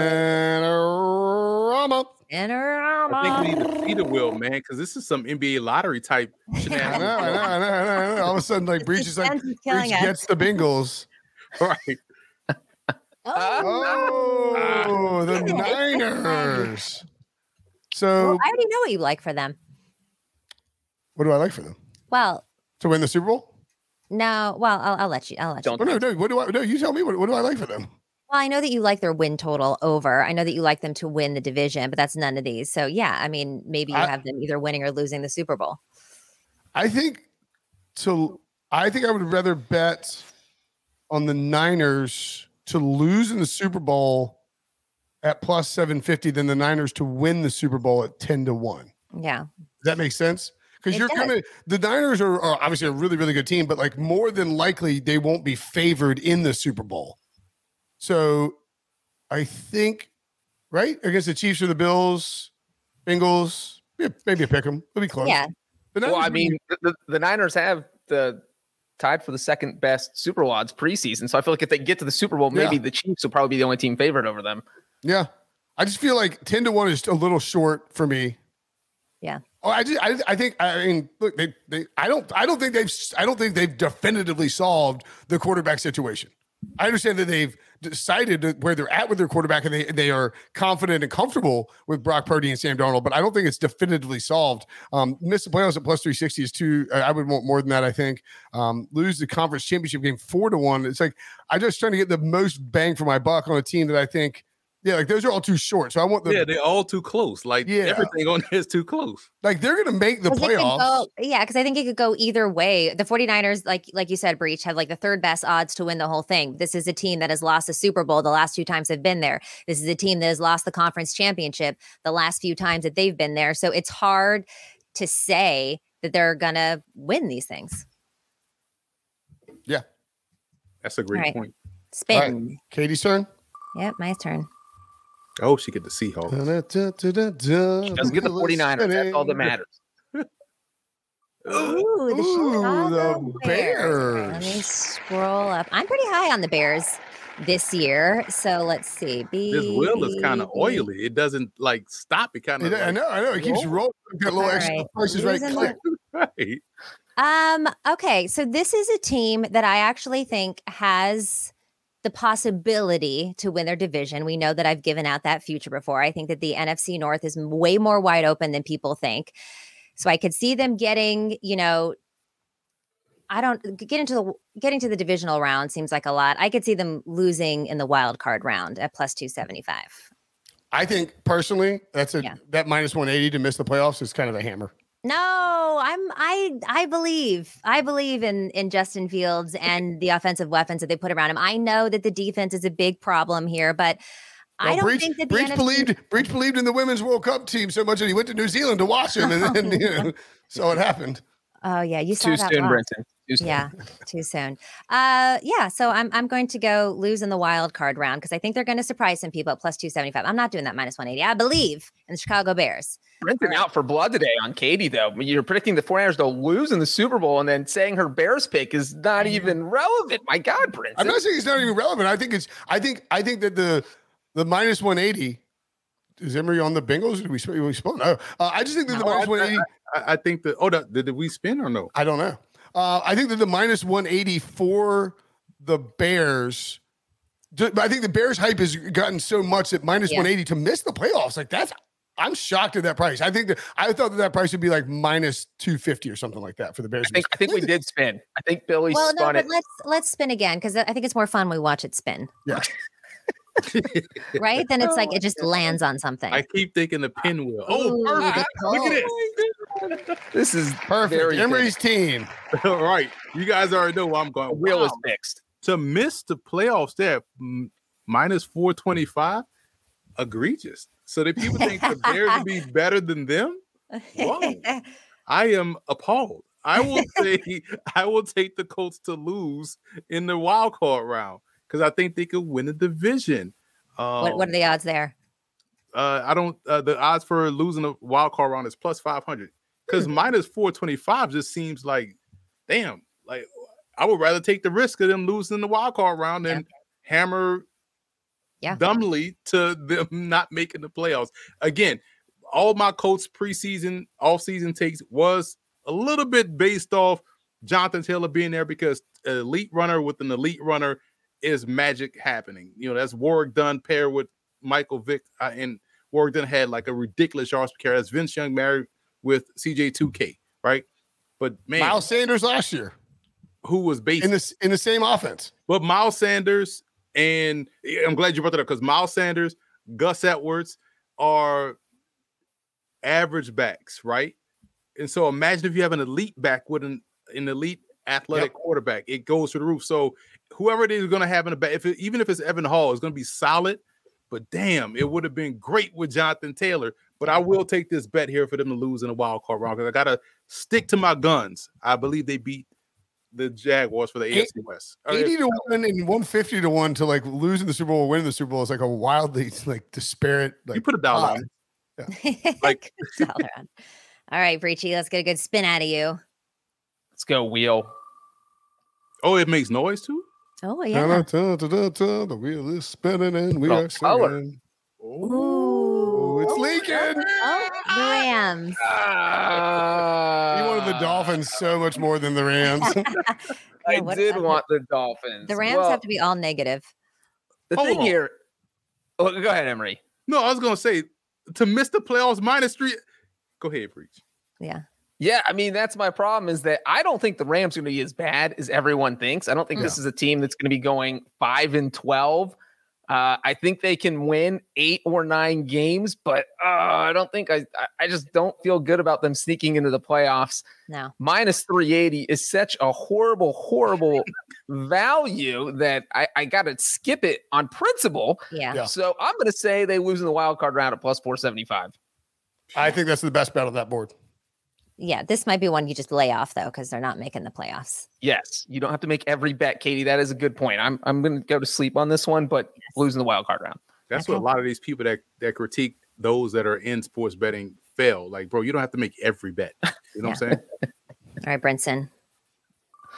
Spin-O-Rama. Spinnerama. I think we need to see the wheel, man, because this is some NBA lottery type I shenanigans. I know, I know, I know, I know. All of a sudden, like Breech is like Suspense is Breech us. gets the Bengals. Right. Oh, ah. Ah. the Niners. So, Well, I already know what you like for them. What do I like for them? Well, To win the Super Bowl? no. Well, I'll, I'll let you. I'll let Don't Oh, no, no. What do I? No, you tell me. What, what do I like for them? Well, I know that you like their win total over. I know that you like them to win the division, but that's none of these. So yeah, I mean, maybe you I- have them either winning or losing the Super Bowl. I think to. I think I would rather bet on the Niners to lose in the Super Bowl at plus 750 than the Niners to win the Super Bowl at 10 to 1. Yeah. Does that make sense? Because you're does. kind of the Niners are, are obviously a really, really good team, but like more than likely they won't be favored in the Super Bowl. So I think, right? Against the Chiefs or the Bills, Bengals, yeah, maybe a them. It'll be close. Yeah. The Well, I would mean, the, the, the Niners have the tied for the second best Super Bowl odds preseason. So I feel like if they get to the Super Bowl, maybe Yeah. the Chiefs will probably be the only team favored over them. Yeah. I just feel like 10 to 1 is a little short for me. Yeah. Oh, I just I, I think I mean look they, they I don't I don't think they've I don't think they've definitively solved the quarterback situation. I understand that they've decided where they're at with their quarterback and they they are confident and comfortable with Brock Purdy and Sam Darnold, but I don't think it's definitively solved. Um, miss the playoffs at plus three sixty is too. I would want more than that. I think um, lose the conference championship game four to one. It's like I'm just trying to get the most bang for my buck on a team that I think. Yeah, like those are all too short. So I want the yeah, they're all too close. Like Yeah. everything on there is too close. like they're gonna make the playoffs. go- yeah, because I think it could go either way. The 49ers, like like you said, Breech, have like the third best odds to win the whole thing. This is a team that has lost the Super Bowl the last two times they've been there. This is a team that has lost the conference championship the last few times that they've been there. So it's hard to say that they're gonna win these things. Yeah. That's a great Right. point. Spin. All right, Katie's turn. Yep, my turn. Oh, she get the Seahawks. She Doesn't get the 49ers. That's all that matters. Ooh, the Chicago the Bears. Let me scroll up. I'm pretty high on the Bears this year. So let's see. B, This wheel is kind of oily. It doesn't like stop. It kind of. I know, I know. It keeps rolling. Got a little extra right. prices right click. Right. Um, okay, so this is a team that I actually think has the possibility to win their division. We know that I've given out that future before. I think that the NFC North is way more wide open than people think. So I could see them getting, you know, I don't get into the getting to the divisional round seems like a lot. I could see them losing in the wild card round at plus 275. I think personally, that's a Yeah. that minus one eighty to miss the playoffs is kind of a hammer. No, I'm I I believe I believe in in Justin Fields and the offensive weapons that they put around him. I know that the defense is a big problem here, but I don't Breech, think that the Breech NFC believed Breech believed in the women's World Cup team so much that he went to New Zealand to watch them, and then you know, so it happened. Oh yeah, you saw Too that soon, loss. Brinson. Too soon. Yeah, too soon. Uh, yeah. So I'm I'm going to go lose in the wild card round because I think they're going to surprise some people at plus two seventy five. I'm not doing that minus one eighty. I believe in the Chicago Bears. Brinson out for blood today on Katie, though. You're predicting the 49ers to lose in the Super Bowl and then saying her Bears pick is not even relevant. My God, Brinson. I'm not saying it's not even relevant. I think it's. I think. I think that the the minus one eighty. Is Emory on the Bengals? Did we, sp- we spoke? No. Uh, I just think that the Oh, minus I- one eighty. I, I think that. Oh, that, did we spin or no? I don't know. Uh, I think that the minus 180 for the Bears. but I think the Bears hype has gotten so much that minus Yeah. 180 to miss the playoffs, like that's. I'm shocked at that price. I think that I thought that that price would be like minus 250 or something like that for the Bears. I think, I think we did spin. I think Billy well, no, spun but it. let's let's spin again because I think it's more fun when we watch it spin. Yeah. Right? Then it's like it just oh, lands on something. I keep thinking the pinwheel. Oh, Ooh, the perfect. Look at Colts. This is Perfect. very Emory's team. it. All right. You guys already know where I'm going. The wheel is Wow. fixed. To miss the playoffs there, minus 425, egregious. So that people think the Bears would be better than them? Whoa. I am appalled. I will say I will take the Colts to lose in the wild card round because I think they could win the division. Um, what what are the odds there? uh, I don't. Uh, the odds for losing a wild card round is plus five hundred because minus four twenty five just seems like, damn. Like I would rather take the risk of them losing the wild card round than hammer Yeah. dumbly to them not making the playoffs. Again, all my Colts preseason, off season takes was a little bit based off Jonathan Taylor being there because elite runner with an elite runner is magic happening. You know, that's Warrick Dunn paired with Michael Vick, uh, and Warrick Dunn had like a ridiculous yards per carry. That's Vince Young married with CJ2K, right? But man, Miles Sanders last year who was based in this in the same offense. but Miles Sanders And eh, I'm glad you brought that up because Miles Sanders, Gus Edwards are average backs, right? And so imagine if you have an elite back with an, an elite athletic yep. quarterback, it goes to the roof. So whoever it is going to have in the back, if it, even if it's Evan Hull, it's going to be solid. But damn, it would have been great with Jonathan Taylor. But I will take this bet here for them to lose in a wild card round because I got to stick to my guns. I believe they beat the Jaguars for the AFC West. 80 to 1 and 150 to 1 to like losing the Super Bowl, winning the Super Bowl is like a wildly like disparate. Like, you put a dollar on yeah. like All right, Breechy, let's get a good spin out of you. Let's go, wheel. Oh, it makes noise too? Oh, yeah. the wheel is spinning and we oh, are singing. Ooh. Oh, it's oh, leaking. The Rams. Uh, you wanted the Dolphins so much more than the Rams. I did want the Dolphins. The Rams well, have to be all negative. The thing on. here. Oh, go ahead, Emory. No, I was going to say to miss the playoffs minus three. Go ahead, Breech. Yeah. Yeah, I mean that's my problem is that I don't think the Rams are going to be as bad as everyone thinks. I don't think no. this is a team that's going to be going five and twelve. Uh, I think they can win eight or nine games, but uh, I don't think I. I just don't feel good about them sneaking into the playoffs. No, minus three eighty is such a horrible, horrible value that I, I got to skip it on principle. Yeah. yeah. So I'm going to say they lose in the wild card round at plus four seventy five. I think that's the best bet on that board. Yeah, this might be one you just lay off though because they're not making the playoffs. Yes, you don't have to make every bet, Katie. That is a good point. I'm I'm going to go to sleep on this one, but yes. losing the wild card round. That's okay. what a lot of these people that that critique those that are in sports betting fail. Like, bro, you don't have to make every bet. You know yeah. what I'm saying? All right, Brinson.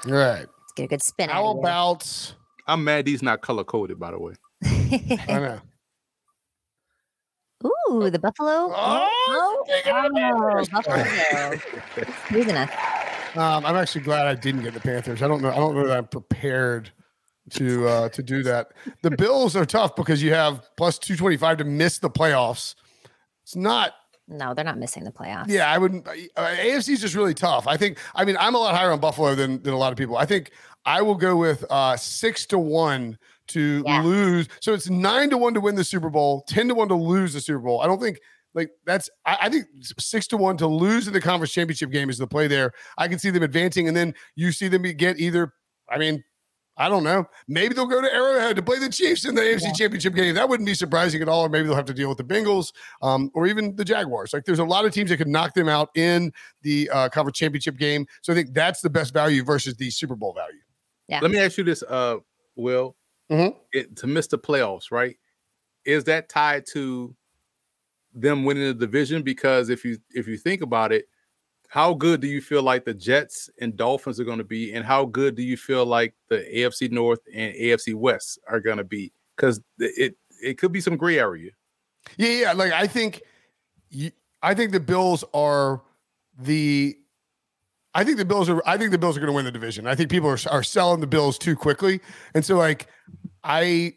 All right. Let's get a good spin. How about? I'm mad these not color coded, by the way. I know. Ooh, the buffalo. Oh, oh, oh buffalo. Um, I'm actually glad I didn't get the Panthers. I don't know. I don't know that I'm prepared to uh, to do that. The Bills are tough because you have plus 225 to miss the playoffs. It's not. No, they're not missing the playoffs. Yeah, I wouldn't. Uh, AFC is just really tough. I think. I mean, I'm a lot higher on Buffalo than than a lot of people. I think I will go with uh, six to one to yeah. lose. So it's nine to one to win the Super Bowl, 10 to one to lose the Super Bowl. I don't think like that's I, I, think six to one to lose in the conference championship game is the play there. I can see them advancing, and then you see them get either, I mean, I don't know. Maybe they'll go to Arrowhead to play the Chiefs in the AFC yeah. Championship game. That wouldn't be surprising at all. Or maybe they'll have to deal with the Bengals um, or even the Jaguars. Like there's a lot of teams that could knock them out in the uh, conference championship game. So I think that's the best value versus the Super Bowl value. Yeah. Let me ask you this, uh, Will mm-hmm. it, to miss the playoffs, right? Is that tied to them winning the division? Because if you if you think about it, how good do you feel like the Jets and Dolphins are going to be, and how good do you feel like the AFC North and AFC West are going to be? Because it it could be some gray area. Yeah, yeah. Like I think, I think the Bills are the I think the Bills are. I think the Bills are going to win the division. I think people are are selling the Bills too quickly, and so like I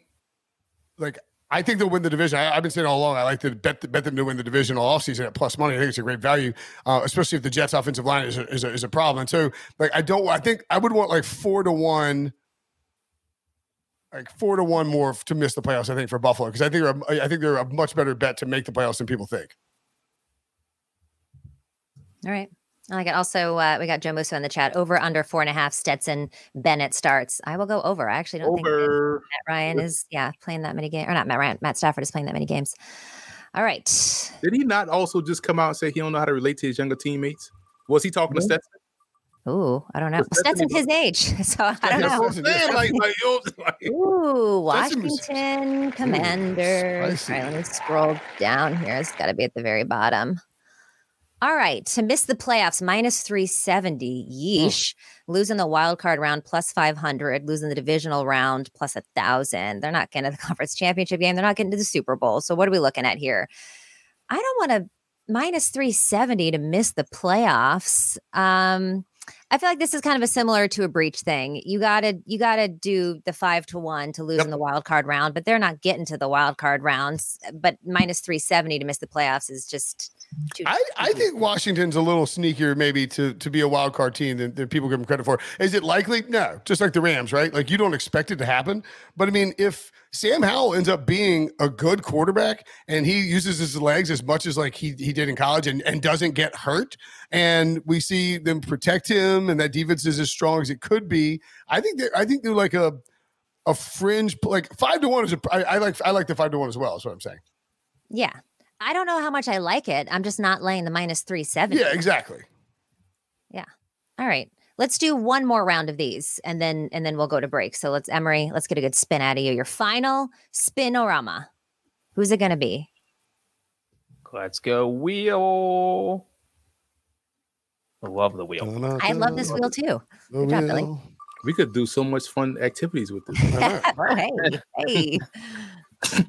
like I think they'll win the division. I, have been saying all along. I like to bet bet them to win the division all offseason at plus money. I think it's a great value, uh, especially if the Jets' offensive line is a, is a, is a problem. And so like I don't. I think I would want like four to one like four to one more to miss the playoffs. I think for Buffalo because I think they're, I think they're a much better bet to make the playoffs than people think. All right. I like it. Also, uh, we got Joe Musso in the chat. Over under four and a half. Stetson Bennett starts. I will go over. I actually don't over. think Matt Ryan is yeah playing that many games, or not Matt Ryan. Matt Stafford is playing that many games. All right. Did he not also just come out and say he don't know how to relate to his younger teammates? Was he talking mm-hmm. to Stetson? Ooh, I don't know. Stetson's his age, so I don't know. like, like, Ooh, Washington Commanders. All right, let me scroll down here. It's got to be at the very bottom. All right. To miss the playoffs, minus 370. Yeesh. Mm. Losing the wild card round plus 500, losing the divisional round plus a thousand. They're not getting to the conference championship game. They're not getting to the Super Bowl. So what are we looking at here? I don't want to minus 370 to miss the playoffs. Um, I feel like this is kind of a similar to a Breech thing. You gotta you gotta do the five to one to lose yep. in the wild card round, but they're not getting to the wild card rounds. But minus three seventy to miss the playoffs is just too. I, I think Washington's a little sneakier maybe to to be a wild card team than, than people give them credit for. Is it likely? No, just like the Rams, right? Like you don't expect it to happen, but I mean, if Sam Howell ends up being a good quarterback and he uses his legs as much as like he, he did in college and, and doesn't get hurt and we see them protect him and that defense is as strong as it could be i think they're i think they're like a a fringe like five to one is a I, I like i like the five to one as well is what i'm saying yeah i don't know how much i like it i'm just not laying the minus three seven. yeah exactly yeah all right let's do one more round of these and then and then we'll go to break. So let's Emory, let's get a good spin out of you. Your final Spin-O-Rama. Who's it gonna be? Let's go wheel. I love the wheel. I love this wheel too. Good job, Billy. We could do so much fun activities with this. hey, hey.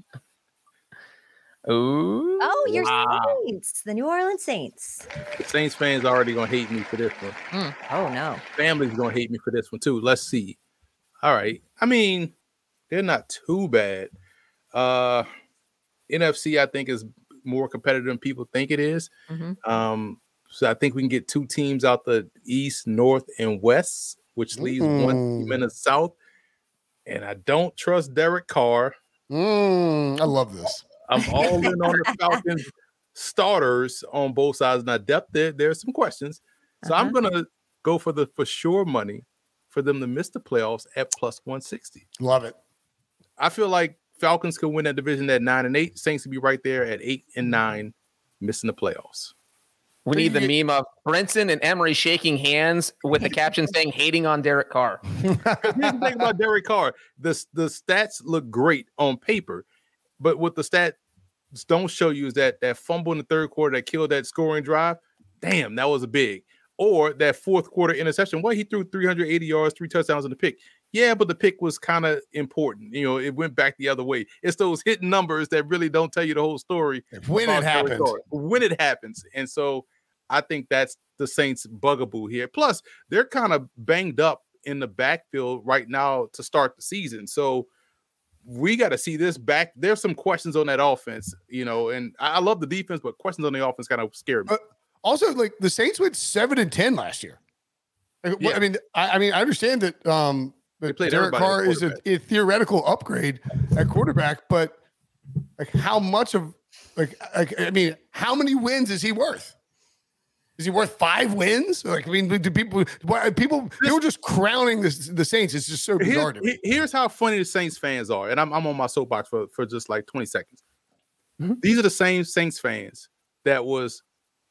Ooh. Oh, your wow. Saints, the New Orleans Saints. Saints fans already gonna hate me for this one. Mm. Oh no. Family's gonna hate me for this one too. Let's see. All right. I mean, they're not too bad. Uh NFC, I think, is more competitive than people think it is. Mm-hmm. Um, so I think we can get two teams out the East, North, and West, which leaves mm. one team in the South. And I don't trust Derek Carr. Mm, I love this. I'm all in on the Falcons starters on both sides. Now, depth there, there's some questions. So uh-huh. I'm gonna go for the for sure money for them to miss the playoffs at plus 160. Love it. I feel like Falcons could win that division at nine and eight. Saints to be right there at eight and nine, missing the playoffs. We need the meme of Brinson and Emory shaking hands with the caption saying hating on Derek Carr. Here's the thing about Derek Carr. The, the stats look great on paper, but what the stats don't show you is that that fumble in the third quarter that killed that scoring drive. Damn, that was a big. Or that fourth quarter interception. Well, he threw 380 yards, three touchdowns in the pick. Yeah, but the pick was kind of important. You know, it went back the other way. It's those hidden numbers that really don't tell you the whole story. When it happens. When it happens. And so I think that's the Saints' bugaboo here. Plus, they're kind of banged up in the backfield right now to start the season. So we got to see this back. There's some questions on that offense, you know, and I, love the defense, but questions on the offense kind of scare me. Uh, also, like the Saints went seven and ten last year. Like, yeah. I mean, I, I, mean, I understand that um, that Derek Carr is a, a, theoretical upgrade at quarterback, but like, how much of like, like, I mean, how many wins is he worth? Is he worth five wins? Like, I mean, do people, why, people, they were just crowning the, the Saints. It's just so bizarre. Here's, here's how funny the Saints fans are, and I'm, I'm on my soapbox for, for just like 20 seconds. Mm-hmm. These are the same Saints fans that was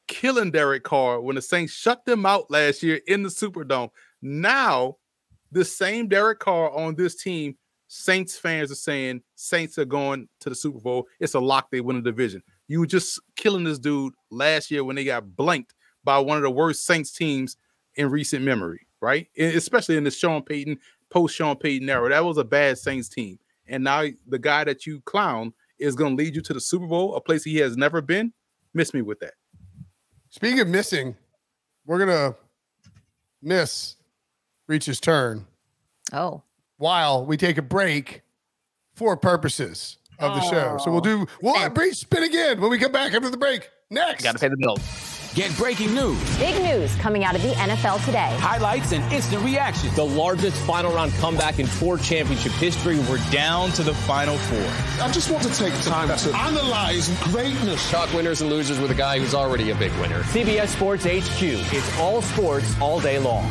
killing Derek Carr when the Saints shut them out last year in the Superdome. Now, the same Derek Carr on this team, Saints fans are saying Saints are going to the Super Bowl. It's a lock. They win the division. You were just killing this dude last year when they got blanked by one of the worst Saints teams in recent memory, right? Especially in the Sean Payton, post Sean Payton era. That was a bad Saints team. And now the guy that you clown is going to lead you to the Super Bowl, a place he has never been. Miss me with that. Speaking of missing, we're going to miss Breech's turn. Oh. While we take a break for purposes of the oh. show. So we'll do we'll one brief spin again when we come back after the break. Next. Got to pay the bills. Get breaking news. Big news coming out of the NFL today. Highlights and instant reactions. The largest final round comeback in four championship history. We're down to the final four. I just want to take time to analyze greatness. Talk winners and losers with a guy who's already a big winner. CBS Sports HQ. It's all sports all day long.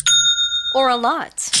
or a lot?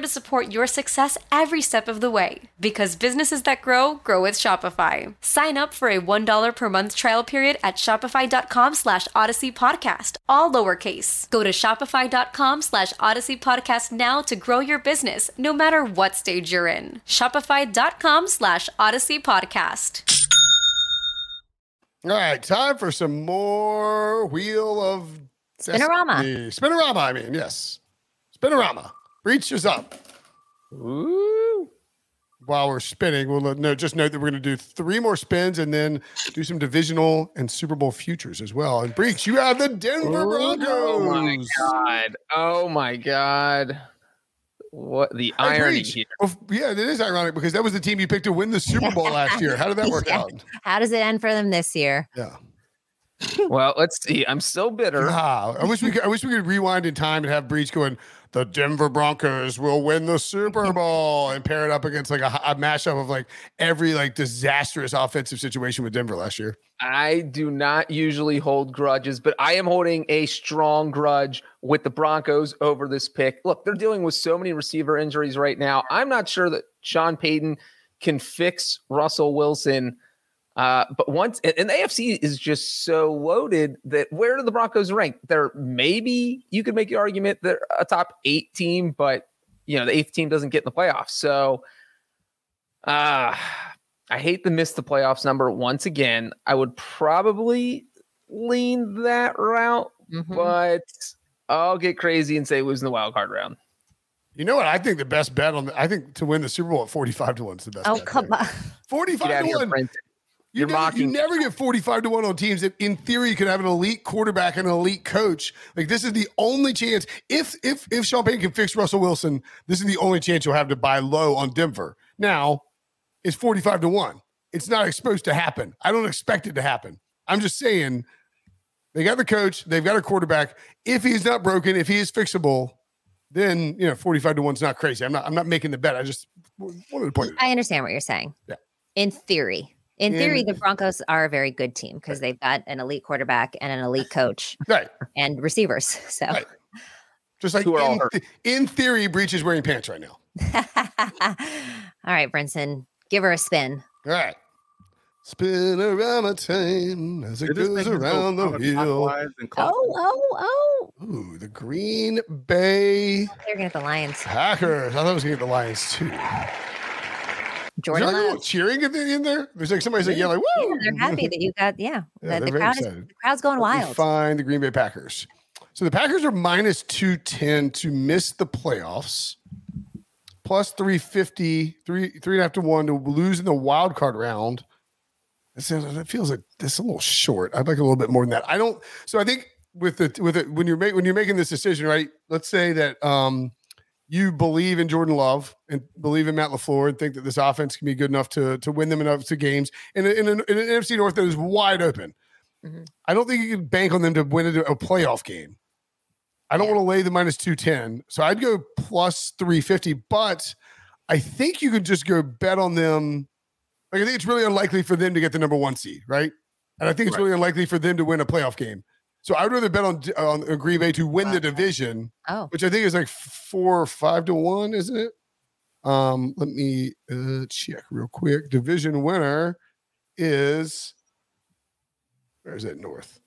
to support your success every step of the way. Because businesses that grow, grow with Shopify. Sign up for a $1 per month trial period at shopify.com slash odyssey podcast, all lowercase. Go to shopify.com slash odyssey podcast now to grow your business, no matter what stage you're in. Shopify.com slash odyssey podcast. All right, time for some more Wheel of Spin-O-Rama. Destiny. Spin-O-Rama, I mean, yes. Spin-O-Rama. Breech is up. Ooh. While we're spinning, we'll no, just note that we're going to do three more spins and then do some divisional and Super Bowl futures as well. And Breech, you have the Denver Broncos. Oh my god! Oh my god! What the Hey, irony Breech. here? Well, yeah, it is ironic because that was the team you picked to win the Super Bowl last year. How did that work Yeah. out? How does it end for them this year? Yeah. Well, let's see. I'm still bitter. Ah, I wish we could. I wish we could rewind in time and have Breech going. The Denver Broncos will win the Super Bowl and pair it up against like a, a mashup of like every like disastrous offensive situation with Denver last year. I do not usually hold grudges, but I am holding a strong grudge with the Broncos over this pick. Look, they're dealing with so many receiver injuries right now. I'm not sure that Sean Payton can fix Russell Wilson. Uh, but once and, and the AFC is just so loaded that where do the Broncos rank? They're maybe you could make the argument they're a top eight team, but you know the eighth team doesn't get in the playoffs. So uh I hate to miss the playoffs number once again. I would probably lean that route, but I'll get crazy and say losing the wild card round. You know what? I think the best bet on. The, I think to win the Super Bowl at forty-five to one is the best. Oh, bet. come on. Forty-five to of here, Brinson. You You're never, you never get 45 to 1 on teams that in theory could have an elite quarterback and an elite coach. Like this is the only chance. If if if Sean Payton can fix Russell Wilson, this is the only chance you'll have to buy low on Denver. Now, it's 45 to 1. It's not supposed to happen. I don't expect it to happen. I'm just saying they got the coach, they've got a quarterback. If he's not broken, if he is fixable, then you know 45 to 1's not crazy. I'm not I'm not making the bet. I just wanted to point. I understand what you're saying. Yeah. In theory. In theory, the Broncos are a very good team because they've got an elite quarterback and an elite coach Right. and receivers. So Right. Just like Who are all in, th- in theory, Breech is wearing pants right now. all right, Brinson, give her a spin. All right. Spin around my time as it Did this goes make me go around the wheel. clockwise and clock- Oh, oh, oh. Ooh, the Green Bay They're gonna get the Lions. Packers. I thought I was going to get the Lions too. Jordan Is there Love. cheering at the, in there? There's like somebody's like yelling, Yeah, woo! they're happy that you got yeah. Yeah, the, the crowd is the crowd's going wild. Find the Green Bay Packers. So the Packers are minus 210 to miss the playoffs, plus 350, three, three and a half to one to lose in the wild card round. That feels like that's a little short. I'd like a little bit more than that. I don't. So I think with the with it when you're making when you're making this decision, right? Let's say that um you believe in Jordan Love and believe in Matt Lafleur and think that this offense can be good enough to to win them enough to games in, a, in, an, in an NFC North that is wide open. Mm-hmm. I don't think you can bank on them to win a, a playoff game. I don't want to lay the minus 210. So I'd go plus 350, but I think you could just go bet on them. Like I think it's really unlikely for them to get the number one seed, right? And I think it's really unlikely for them to win a playoff game. So I'd rather bet on on Green Bay to win the division, Oh. which I think is like four or five to one, isn't it? Um, let me uh, check real quick. Division winner is where is it north?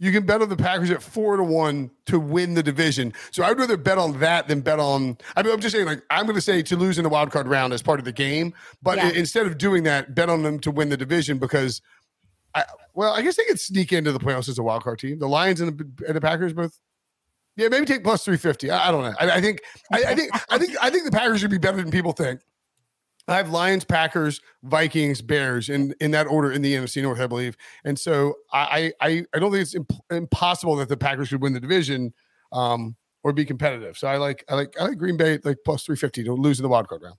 You can bet on the Packers at four to one to win the division. So I'd rather bet on that than bet on. I mean, I'm just saying, like, I'm going to say to lose in the wild card round as part of the game. But yeah. instead of doing that, bet on them to win the division because, I, well, I guess they could sneak into the playoffs as a wild card team. The Lions and the, and the Packers both. Yeah, maybe take plus three fifty. I, I, don't know. I, I think. I, I think. I think. I think the Packers should be better than people think. I have Lions, Packers, Vikings, Bears in in that order in the NFC North, I believe. And so I I I don't think it's imp- impossible that the Packers should win the division um, or be competitive. So I like I like I like Green Bay like plus three fifty to lose in the wild card round.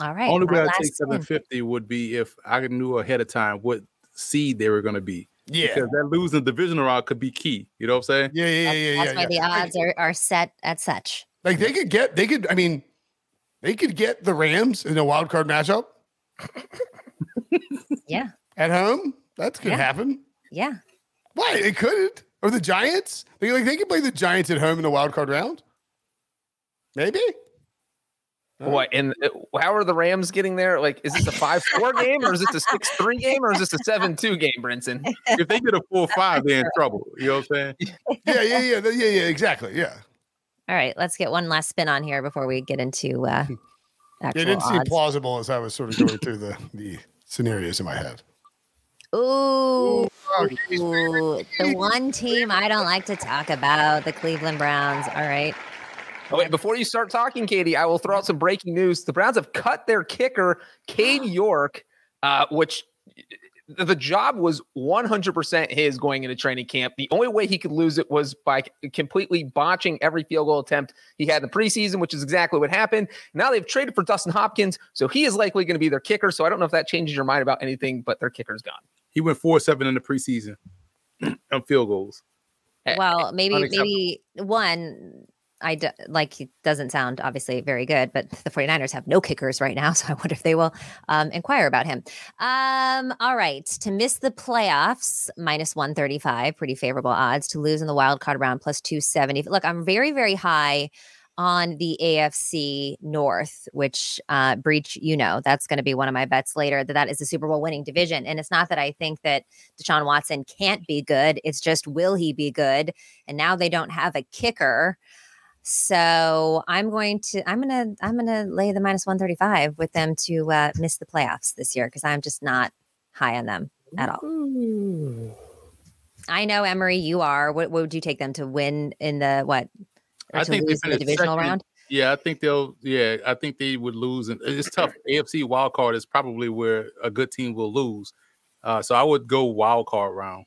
All right. Only way I take seven fifty would be if I knew ahead of time what seed they were going to be. Yeah, because that losing the divisional round could be key. You know what I'm saying? Yeah, yeah, yeah. That's, yeah, that's yeah, why yeah. the odds are, are set at such. Like they could get, they could. I mean, they could get the Rams in a wild card matchup. yeah. At home, that could Yeah. happen. Yeah. Why it couldn't? Or the Giants? They like they could play the Giants at home in the wild card round. Maybe. What and uh, how are the Rams getting there? Like, is this a five-four game, or is this a six-three game, or is this a seven-two game, Brinson? If they get a full five, they're in trouble. You know what I'm saying? Yeah, yeah, yeah, yeah, yeah, exactly. Yeah. All right. Let's get one last spin on here before we get into uh, actual It didn't seem plausible as I was sort of going through the the scenarios in my head. Ooh, ooh, the one team I don't like to talk about, the Cleveland Browns. All right. Oh, wait, before you start talking, Katie, I will throw out some breaking news. The Browns have cut their kicker, Cade York, uh, which the job was 100% his going into training camp. The only way he could lose it was by completely botching every field goal attempt he had in the preseason, which is exactly what happened. Now they've traded for Dustin Hopkins, so he is likely going to be their kicker. So I don't know if that changes your mind about anything, but their kicker's gone. He went four seven in the preseason on field goals. Well, maybe maybe one I d- like he doesn't sound obviously very good, but the 49ers have no kickers right now, so I wonder if they will um, inquire about him. Um, all right, to miss the playoffs minus 135, pretty favorable odds. To lose in the wild card round plus 270. Look, I'm very very high on the AFC North, which uh, Breech, you know, that's going to be one of my bets later. That that is the Super Bowl winning division, and it's not that I think that Deshaun Watson can't be good. It's just will he be good? And now they don't have a kicker, so I'm going to I'm gonna I'm gonna lay the minus one thirty five with them to uh, miss the playoffs this year because I'm just not high on them at all. I know Emory, you are. What, what would you take them to win in the what? I think they lose in the divisional second. round. Yeah, I think they'll. Yeah, I think they would lose, and it's tough. AFC wild card is probably where a good team will lose. Uh, so I would go wild card round,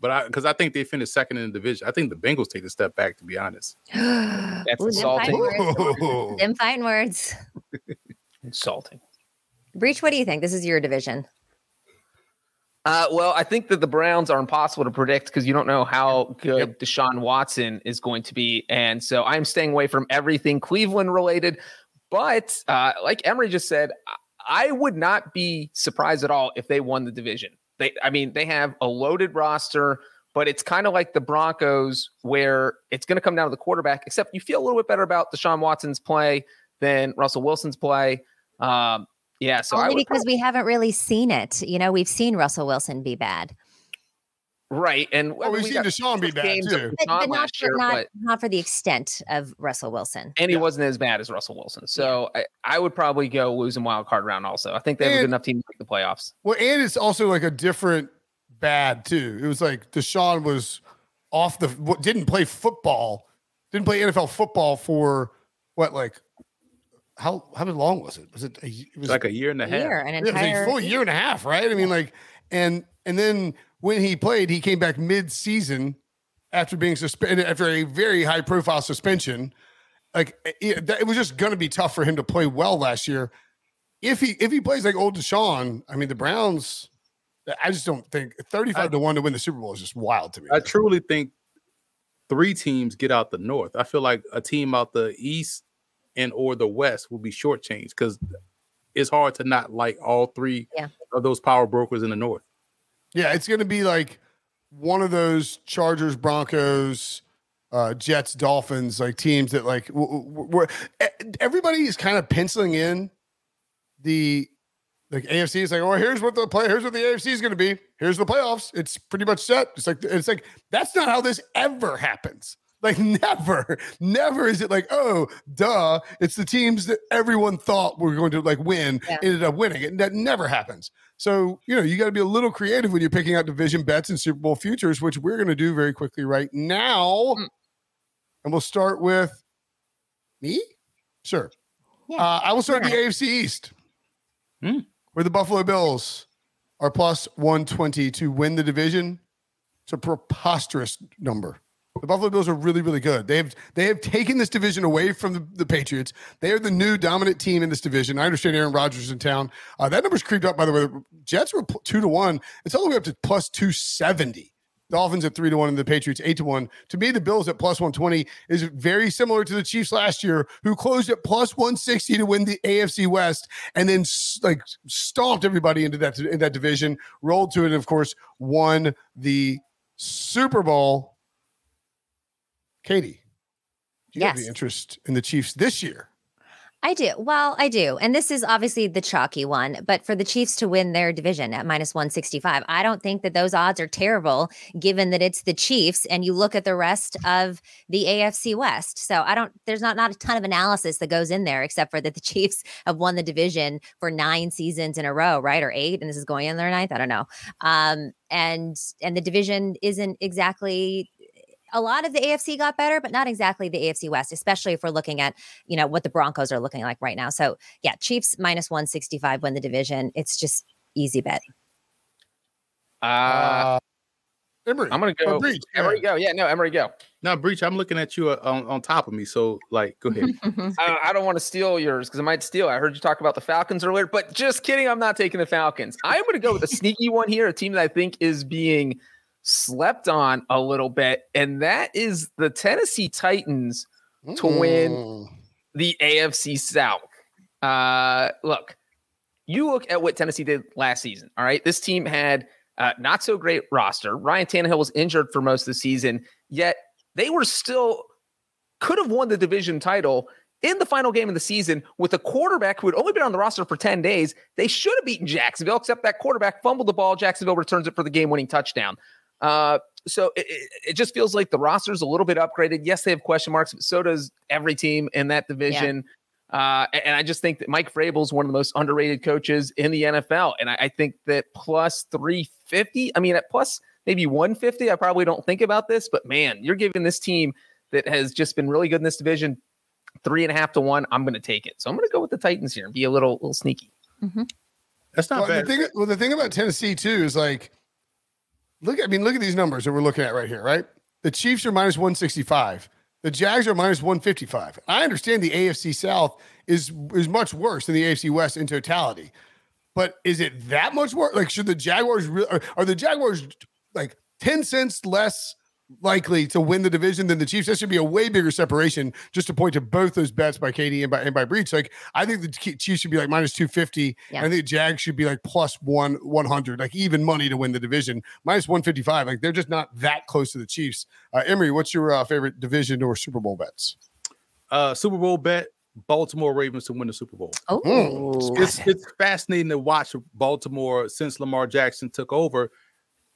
but I because I think they finished second in the division. I think the Bengals take a step back, to be honest. That's Ooh, them fighting insulting. words. Them fighting words. Insulting. Breech, what do you think? This is your division. Uh, well, I think that the Browns are impossible to predict because you don't know how good Deshaun Watson is going to be. And so I'm staying away from everything Cleveland related. But uh, like Emory just said, I- I would not be surprised at all if they won the division. They, I mean, they have a loaded roster, but it's kind of like the Broncos where it's going to come down to the quarterback, except you feel a little bit better about Deshaun Watson's play than Russell Wilson's play. Um, yeah, so Only because we haven't really seen it. You know, we've seen Russell Wilson be bad, Right. And Well, we've seen Deshaun be bad, games of too. but, but not, for, year, not, but not for the extent of Russell Wilson. and he wasn't as bad as Russell Wilson. So I, I would probably go losing wild card round also. I think they have a good enough team to make the playoffs. Well, and it's also like a different bad too. It was like Deshaun was off the didn't play football, didn't play NFL football for what like how how long was it? Was it a, it was Like a year and a half. Year, an Yeah, it was entire a full year and a half, right? I mean, like, and and then when he played, he came back mid-season after being suspended after a very high-profile suspension. Like, eh, it, that- it was just going to be tough for him to play well last year. If he if he plays like old Deshaun, I mean, the Browns. I just don't think thirty-five to one to win the Super Bowl is just wild to me. I truly think three teams get out the North. I feel like a team out the East and or the West will be shortchanged because it's hard to not like all three Yeah. of those power brokers in the North. Yeah, it's going to be like one of those Chargers, Broncos, uh, Jets, Dolphins, like teams that like w- w- everybody is kind of penciling in the like AFC is like, oh, here's what the play, here's what the AFC is going to be. Here's the playoffs. It's pretty much set. It's like it's like that's not how this ever happens. Like never, never is it like, oh, duh. It's the teams that everyone thought were going to like win yeah. ended up winning. And that never happens. So, you know, you got to be a little creative when you're picking out division bets and Super Bowl futures, which we're going to do very quickly right now. Mm. And we'll start with me. Sure. Yeah. Uh, I will start yeah. the AFC East. Mm where the Buffalo Bills are plus 120 to win the division. It's a preposterous number. The Buffalo Bills are really, really good. They have they have taken this division away from the, the Patriots. They are the new dominant team in this division. I understand Aaron Rodgers in town. Uh, that number's creeped up, by the way. The Jets were two to one. It's all the way up to plus two seventy. Dolphins at three to one and the Patriots eight to one. To me, the Bills at plus 120 is very similar to the Chiefs last year, who closed at plus 160 to win the AFC West and then like stomped everybody into that in that division, rolled to it, and of course, won the Super Bowl. Katie, do you yes. have the interest in the Chiefs this year. I do. Well, I do. And this is obviously the chalky one, but for the Chiefs to win their division at minus 165, I don't think that those odds are terrible given that it's the Chiefs and you look at the rest of the AFC West. So I don't, there's not, not a ton of analysis that goes in there except for that the Chiefs have won the division for nine seasons in a row, right? Or eight. And this is going in their ninth. I don't know. Um, and, and the division isn't exactly a lot of the AFC got better, but not exactly the AFC West, especially if we're looking at, you know, what the Broncos are looking like right now. So yeah, Chiefs minus 165 win the division. It's just easy bet. Uh, uh Emory. I'm gonna go. Breech, Emory, go. Yeah, no, Emory, go. No, Breech. I'm looking at you uh, on, on top of me. So, like, go ahead. I, I, don't want to steal yours because I might steal. I heard you talk about the Falcons earlier, but just kidding. I'm not taking the Falcons. I'm gonna go with a sneaky one here. A team that I think is being slept on a little bit, and that is the Tennessee Titans mm. to win mm. the AFC South. Uh, look, you look at what Tennessee did last season. All right, this team had uh, not so great roster. Ryan Tannehill was injured for most of the season, yet they were still could have won the division title in the final game of the season with a quarterback who had only been on the roster for 10 days. They should have beaten Jacksonville, except that quarterback fumbled the ball. Jacksonville returns it for the game winning touchdown. Uh, so it, it, just feels like the roster's a little bit upgraded. Yes, they have question marks, but so does every team in that division. Yeah. Uh, and I just think that Mike Vrabel is one of the most underrated coaches in the NFL. And I, I think that plus 350, I mean, at plus maybe 150, I probably don't think about this, but man, you're giving this team that has just been really good in this division three and a half to one. I'm going to take it. So I'm going to go with the Titans here and be a little, little sneaky. Mm-hmm. That's not well, bad. The thing, well, the thing about Tennessee, too, is like, Look, I mean, look at these numbers that we're looking at right here, right? The Chiefs are minus 165. The Jags are minus 155. I understand the AFC South is is much worse than the AFC West in totality. But is it that much worse? Like, should the Jaguars re- are, are the Jaguars like 10 cents less likely to win the division than the Chiefs. That should be a way bigger separation. Just to point to both those bets by Katie and by and by Breech. Like I think the Chiefs should be like minus two fifty. Yeah. I think the Jags should be like plus one one hundred, like even money to win the division. Minus one fifty five. Like they're just not that close to the Chiefs. Uh, Emory, what's your uh, favorite division or Super Bowl bets? Uh, Super Bowl bet. Baltimore Ravens to win the Super Bowl. Oh, it's, it's fascinating to watch Baltimore since Lamar Jackson took over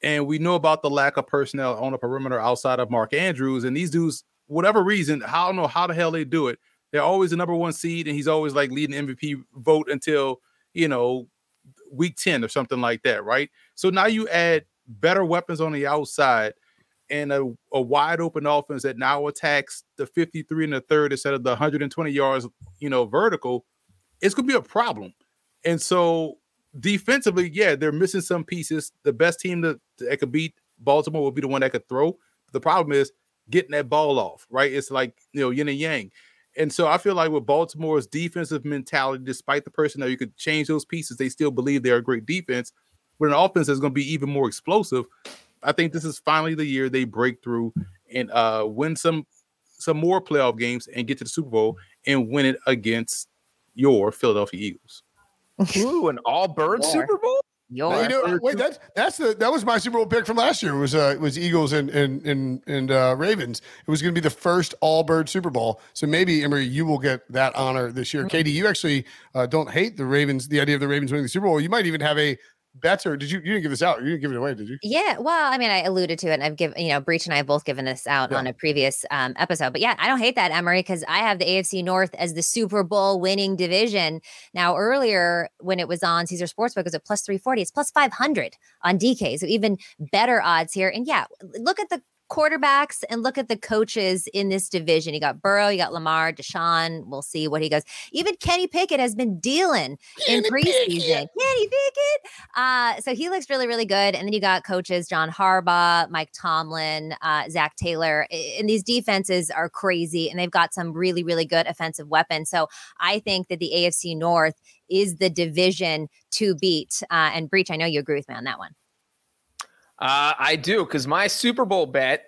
and we know about the lack of personnel on the perimeter outside of Mark Andrews. And these dudes, whatever reason, I don't know how the hell they do it. They're always the number one seed, and he's always like leading MVP vote until you know week 10 or something like that, right? So now you add better weapons on the outside and a, a wide open offense that now attacks the 53 and the third instead of the 120 yards, you know, vertical. It's gonna be a problem. And so defensively, yeah, they're missing some pieces. The best team that, that could beat Baltimore will be the one that could throw. The problem is getting that ball off, right? It's like you know yin and yang. And so I feel like with Baltimore's defensive mentality, despite the personnel, you could change those pieces. They still believe they're a great defense. But an offense that's going to be even more explosive. I think this is finally the year they break through and uh, win some some more playoff games and get to the Super Bowl and win it against your Philadelphia Eagles. Ooh, an all bird Super Bowl? Your you know, wait, that's that's the that was my Super Bowl pick from last year. It was uh it was Eagles and and and and uh, Ravens. It was going to be the first all bird Super Bowl. So maybe Emory, you will get that honor this year. Mm-hmm. Katie, you actually uh, don't hate the Ravens, the idea of the Ravens winning the Super Bowl. You might even have a bets or did you you didn't give this out? You didn't give it away, did you? Yeah. Well, I mean, I alluded to it and I've given, you know, Breech and I have both given this out yeah. on a previous um, episode. But yeah, I don't hate that, Emory, because I have the AFC North as the Super Bowl winning division. Now, earlier when it was on Caesar Sportsbook, it was at plus 340. It's plus 500 on DK. So even better odds here. And yeah, look at the quarterbacks and look at the coaches in this division. You got Burrow, you got Lamar, Deshaun. We'll see what he goes. Even Kenny Pickett has been dealing Kenny in preseason. Pickett. Kenny Pickett. Uh, so he looks really, really good. And then you got coaches John Harbaugh, Mike Tomlin, uh, Zac Taylor. And these defenses are crazy and they've got some really, really good offensive weapons. So I think that the AFC North is the division to beat. Uh, and Breech. I know you agree with me on that one. Uh, I do because my Super Bowl bet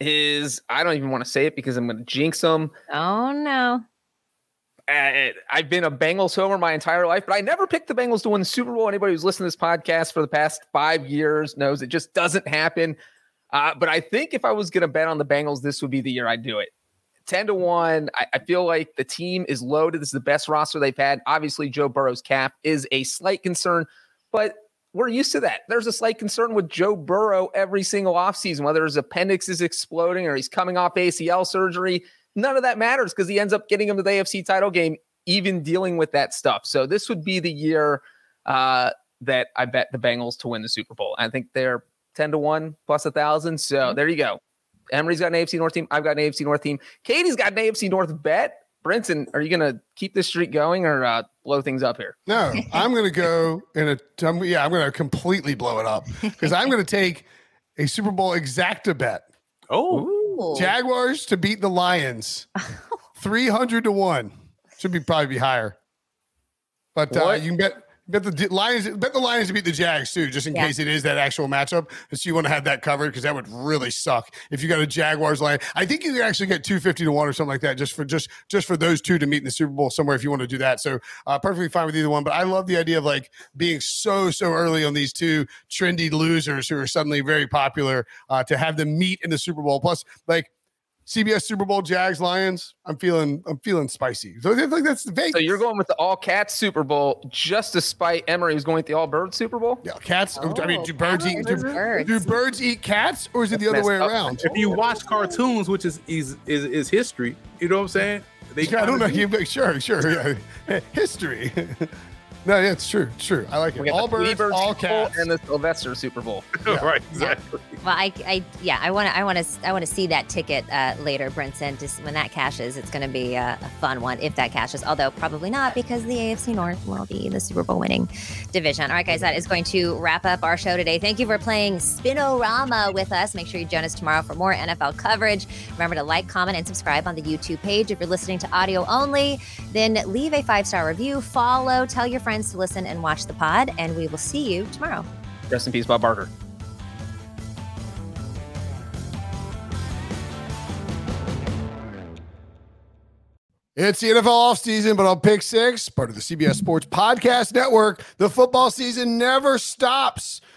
is I don't even want to say it because I'm going to jinx them. Oh no. Uh, I've been a Bengals homer my entire life, but I never picked the Bengals to win the Super Bowl. Anybody who's listened to this podcast for the past five years knows it just doesn't happen. Uh, but I think if I was going to bet on the Bengals, this would be the year I'd do it. 10 to 1. I, I, feel like the team is loaded. This is the best roster they've had. Obviously, Joe Burrow's cap is a slight concern, but we're used to that. There's a slight concern with Joe Burrow every single offseason, whether his appendix is exploding or he's coming off ACL surgery. None of that matters because he ends up getting him to the AFC title game, even dealing with that stuff. So this would be the year uh, that I bet the Bengals to win the Super Bowl. I think they're 10 to 1 plus a thousand. So mm-hmm. there you go. Emory's got an AFC North team. I've got an AFC North team. Katie's got an AFC North bet. Brinson, are you going to keep this streak going or uh, blow things up here? No, I'm going to go in a. Um, yeah, I'm going to completely blow it up because I'm going to take a Super Bowl exacta bet. Oh, Jaguars to beat the Lions, three hundred to one. Should be probably be higher, but uh, you can bet Bet the Lions, bet the Lions to beat the Jags too, just in yeah. case it is that actual matchup. So you want to have that covered because that would really suck if you got a Jaguars line. I think you could actually get two fifty to one or something like that, just for just just for those two to meet in the Super Bowl somewhere if you want to do that. So uh, perfectly fine with either one. But I love the idea of like being so so early on these two trendy losers who are suddenly very popular uh, to have them meet in the Super Bowl. Plus, like CBS Super Bowl Jags Lions. I'm feeling I'm feeling spicy. So I think that's Vegas. So you're going with the all cats Super Bowl just to spite Emory who's going with the all birds Super Bowl? Yeah, cats. Oh, I mean, do oh, birds eat do birds. do birds eat cats or is it the other way around? If you watch cartoons, which is is is, is history, you know what I'm saying? They yeah, I don't know. You sure, sure. Yeah. History. No, yeah, it's true. It's true. I like it. All birds, birds, all cats, and the Sylvester Super Bowl. Yeah. right, exactly. Yeah. Well, I, I, yeah, I want to, I want to, I want to see that ticket uh, later, Brinson. Just when that cashes, it's going to be a, a, fun one if that cashes. Although probably not because the AFC North will be the Super Bowl winning division. All right, guys, that is going to wrap up our show today. Thank you for playing Spin-O-Rama with us. Make sure you join us tomorrow for more NFL coverage. Remember to like, comment, and subscribe on the YouTube page. If you're listening to audio only, then leave a five star review, follow, tell your friends friends to listen and watch the pod, and we will see you tomorrow. Rest in peace, Bob Barker. It's the NFL offseason, but on Pick Six, part of the CBS Sports Podcast Network, the football season never stops.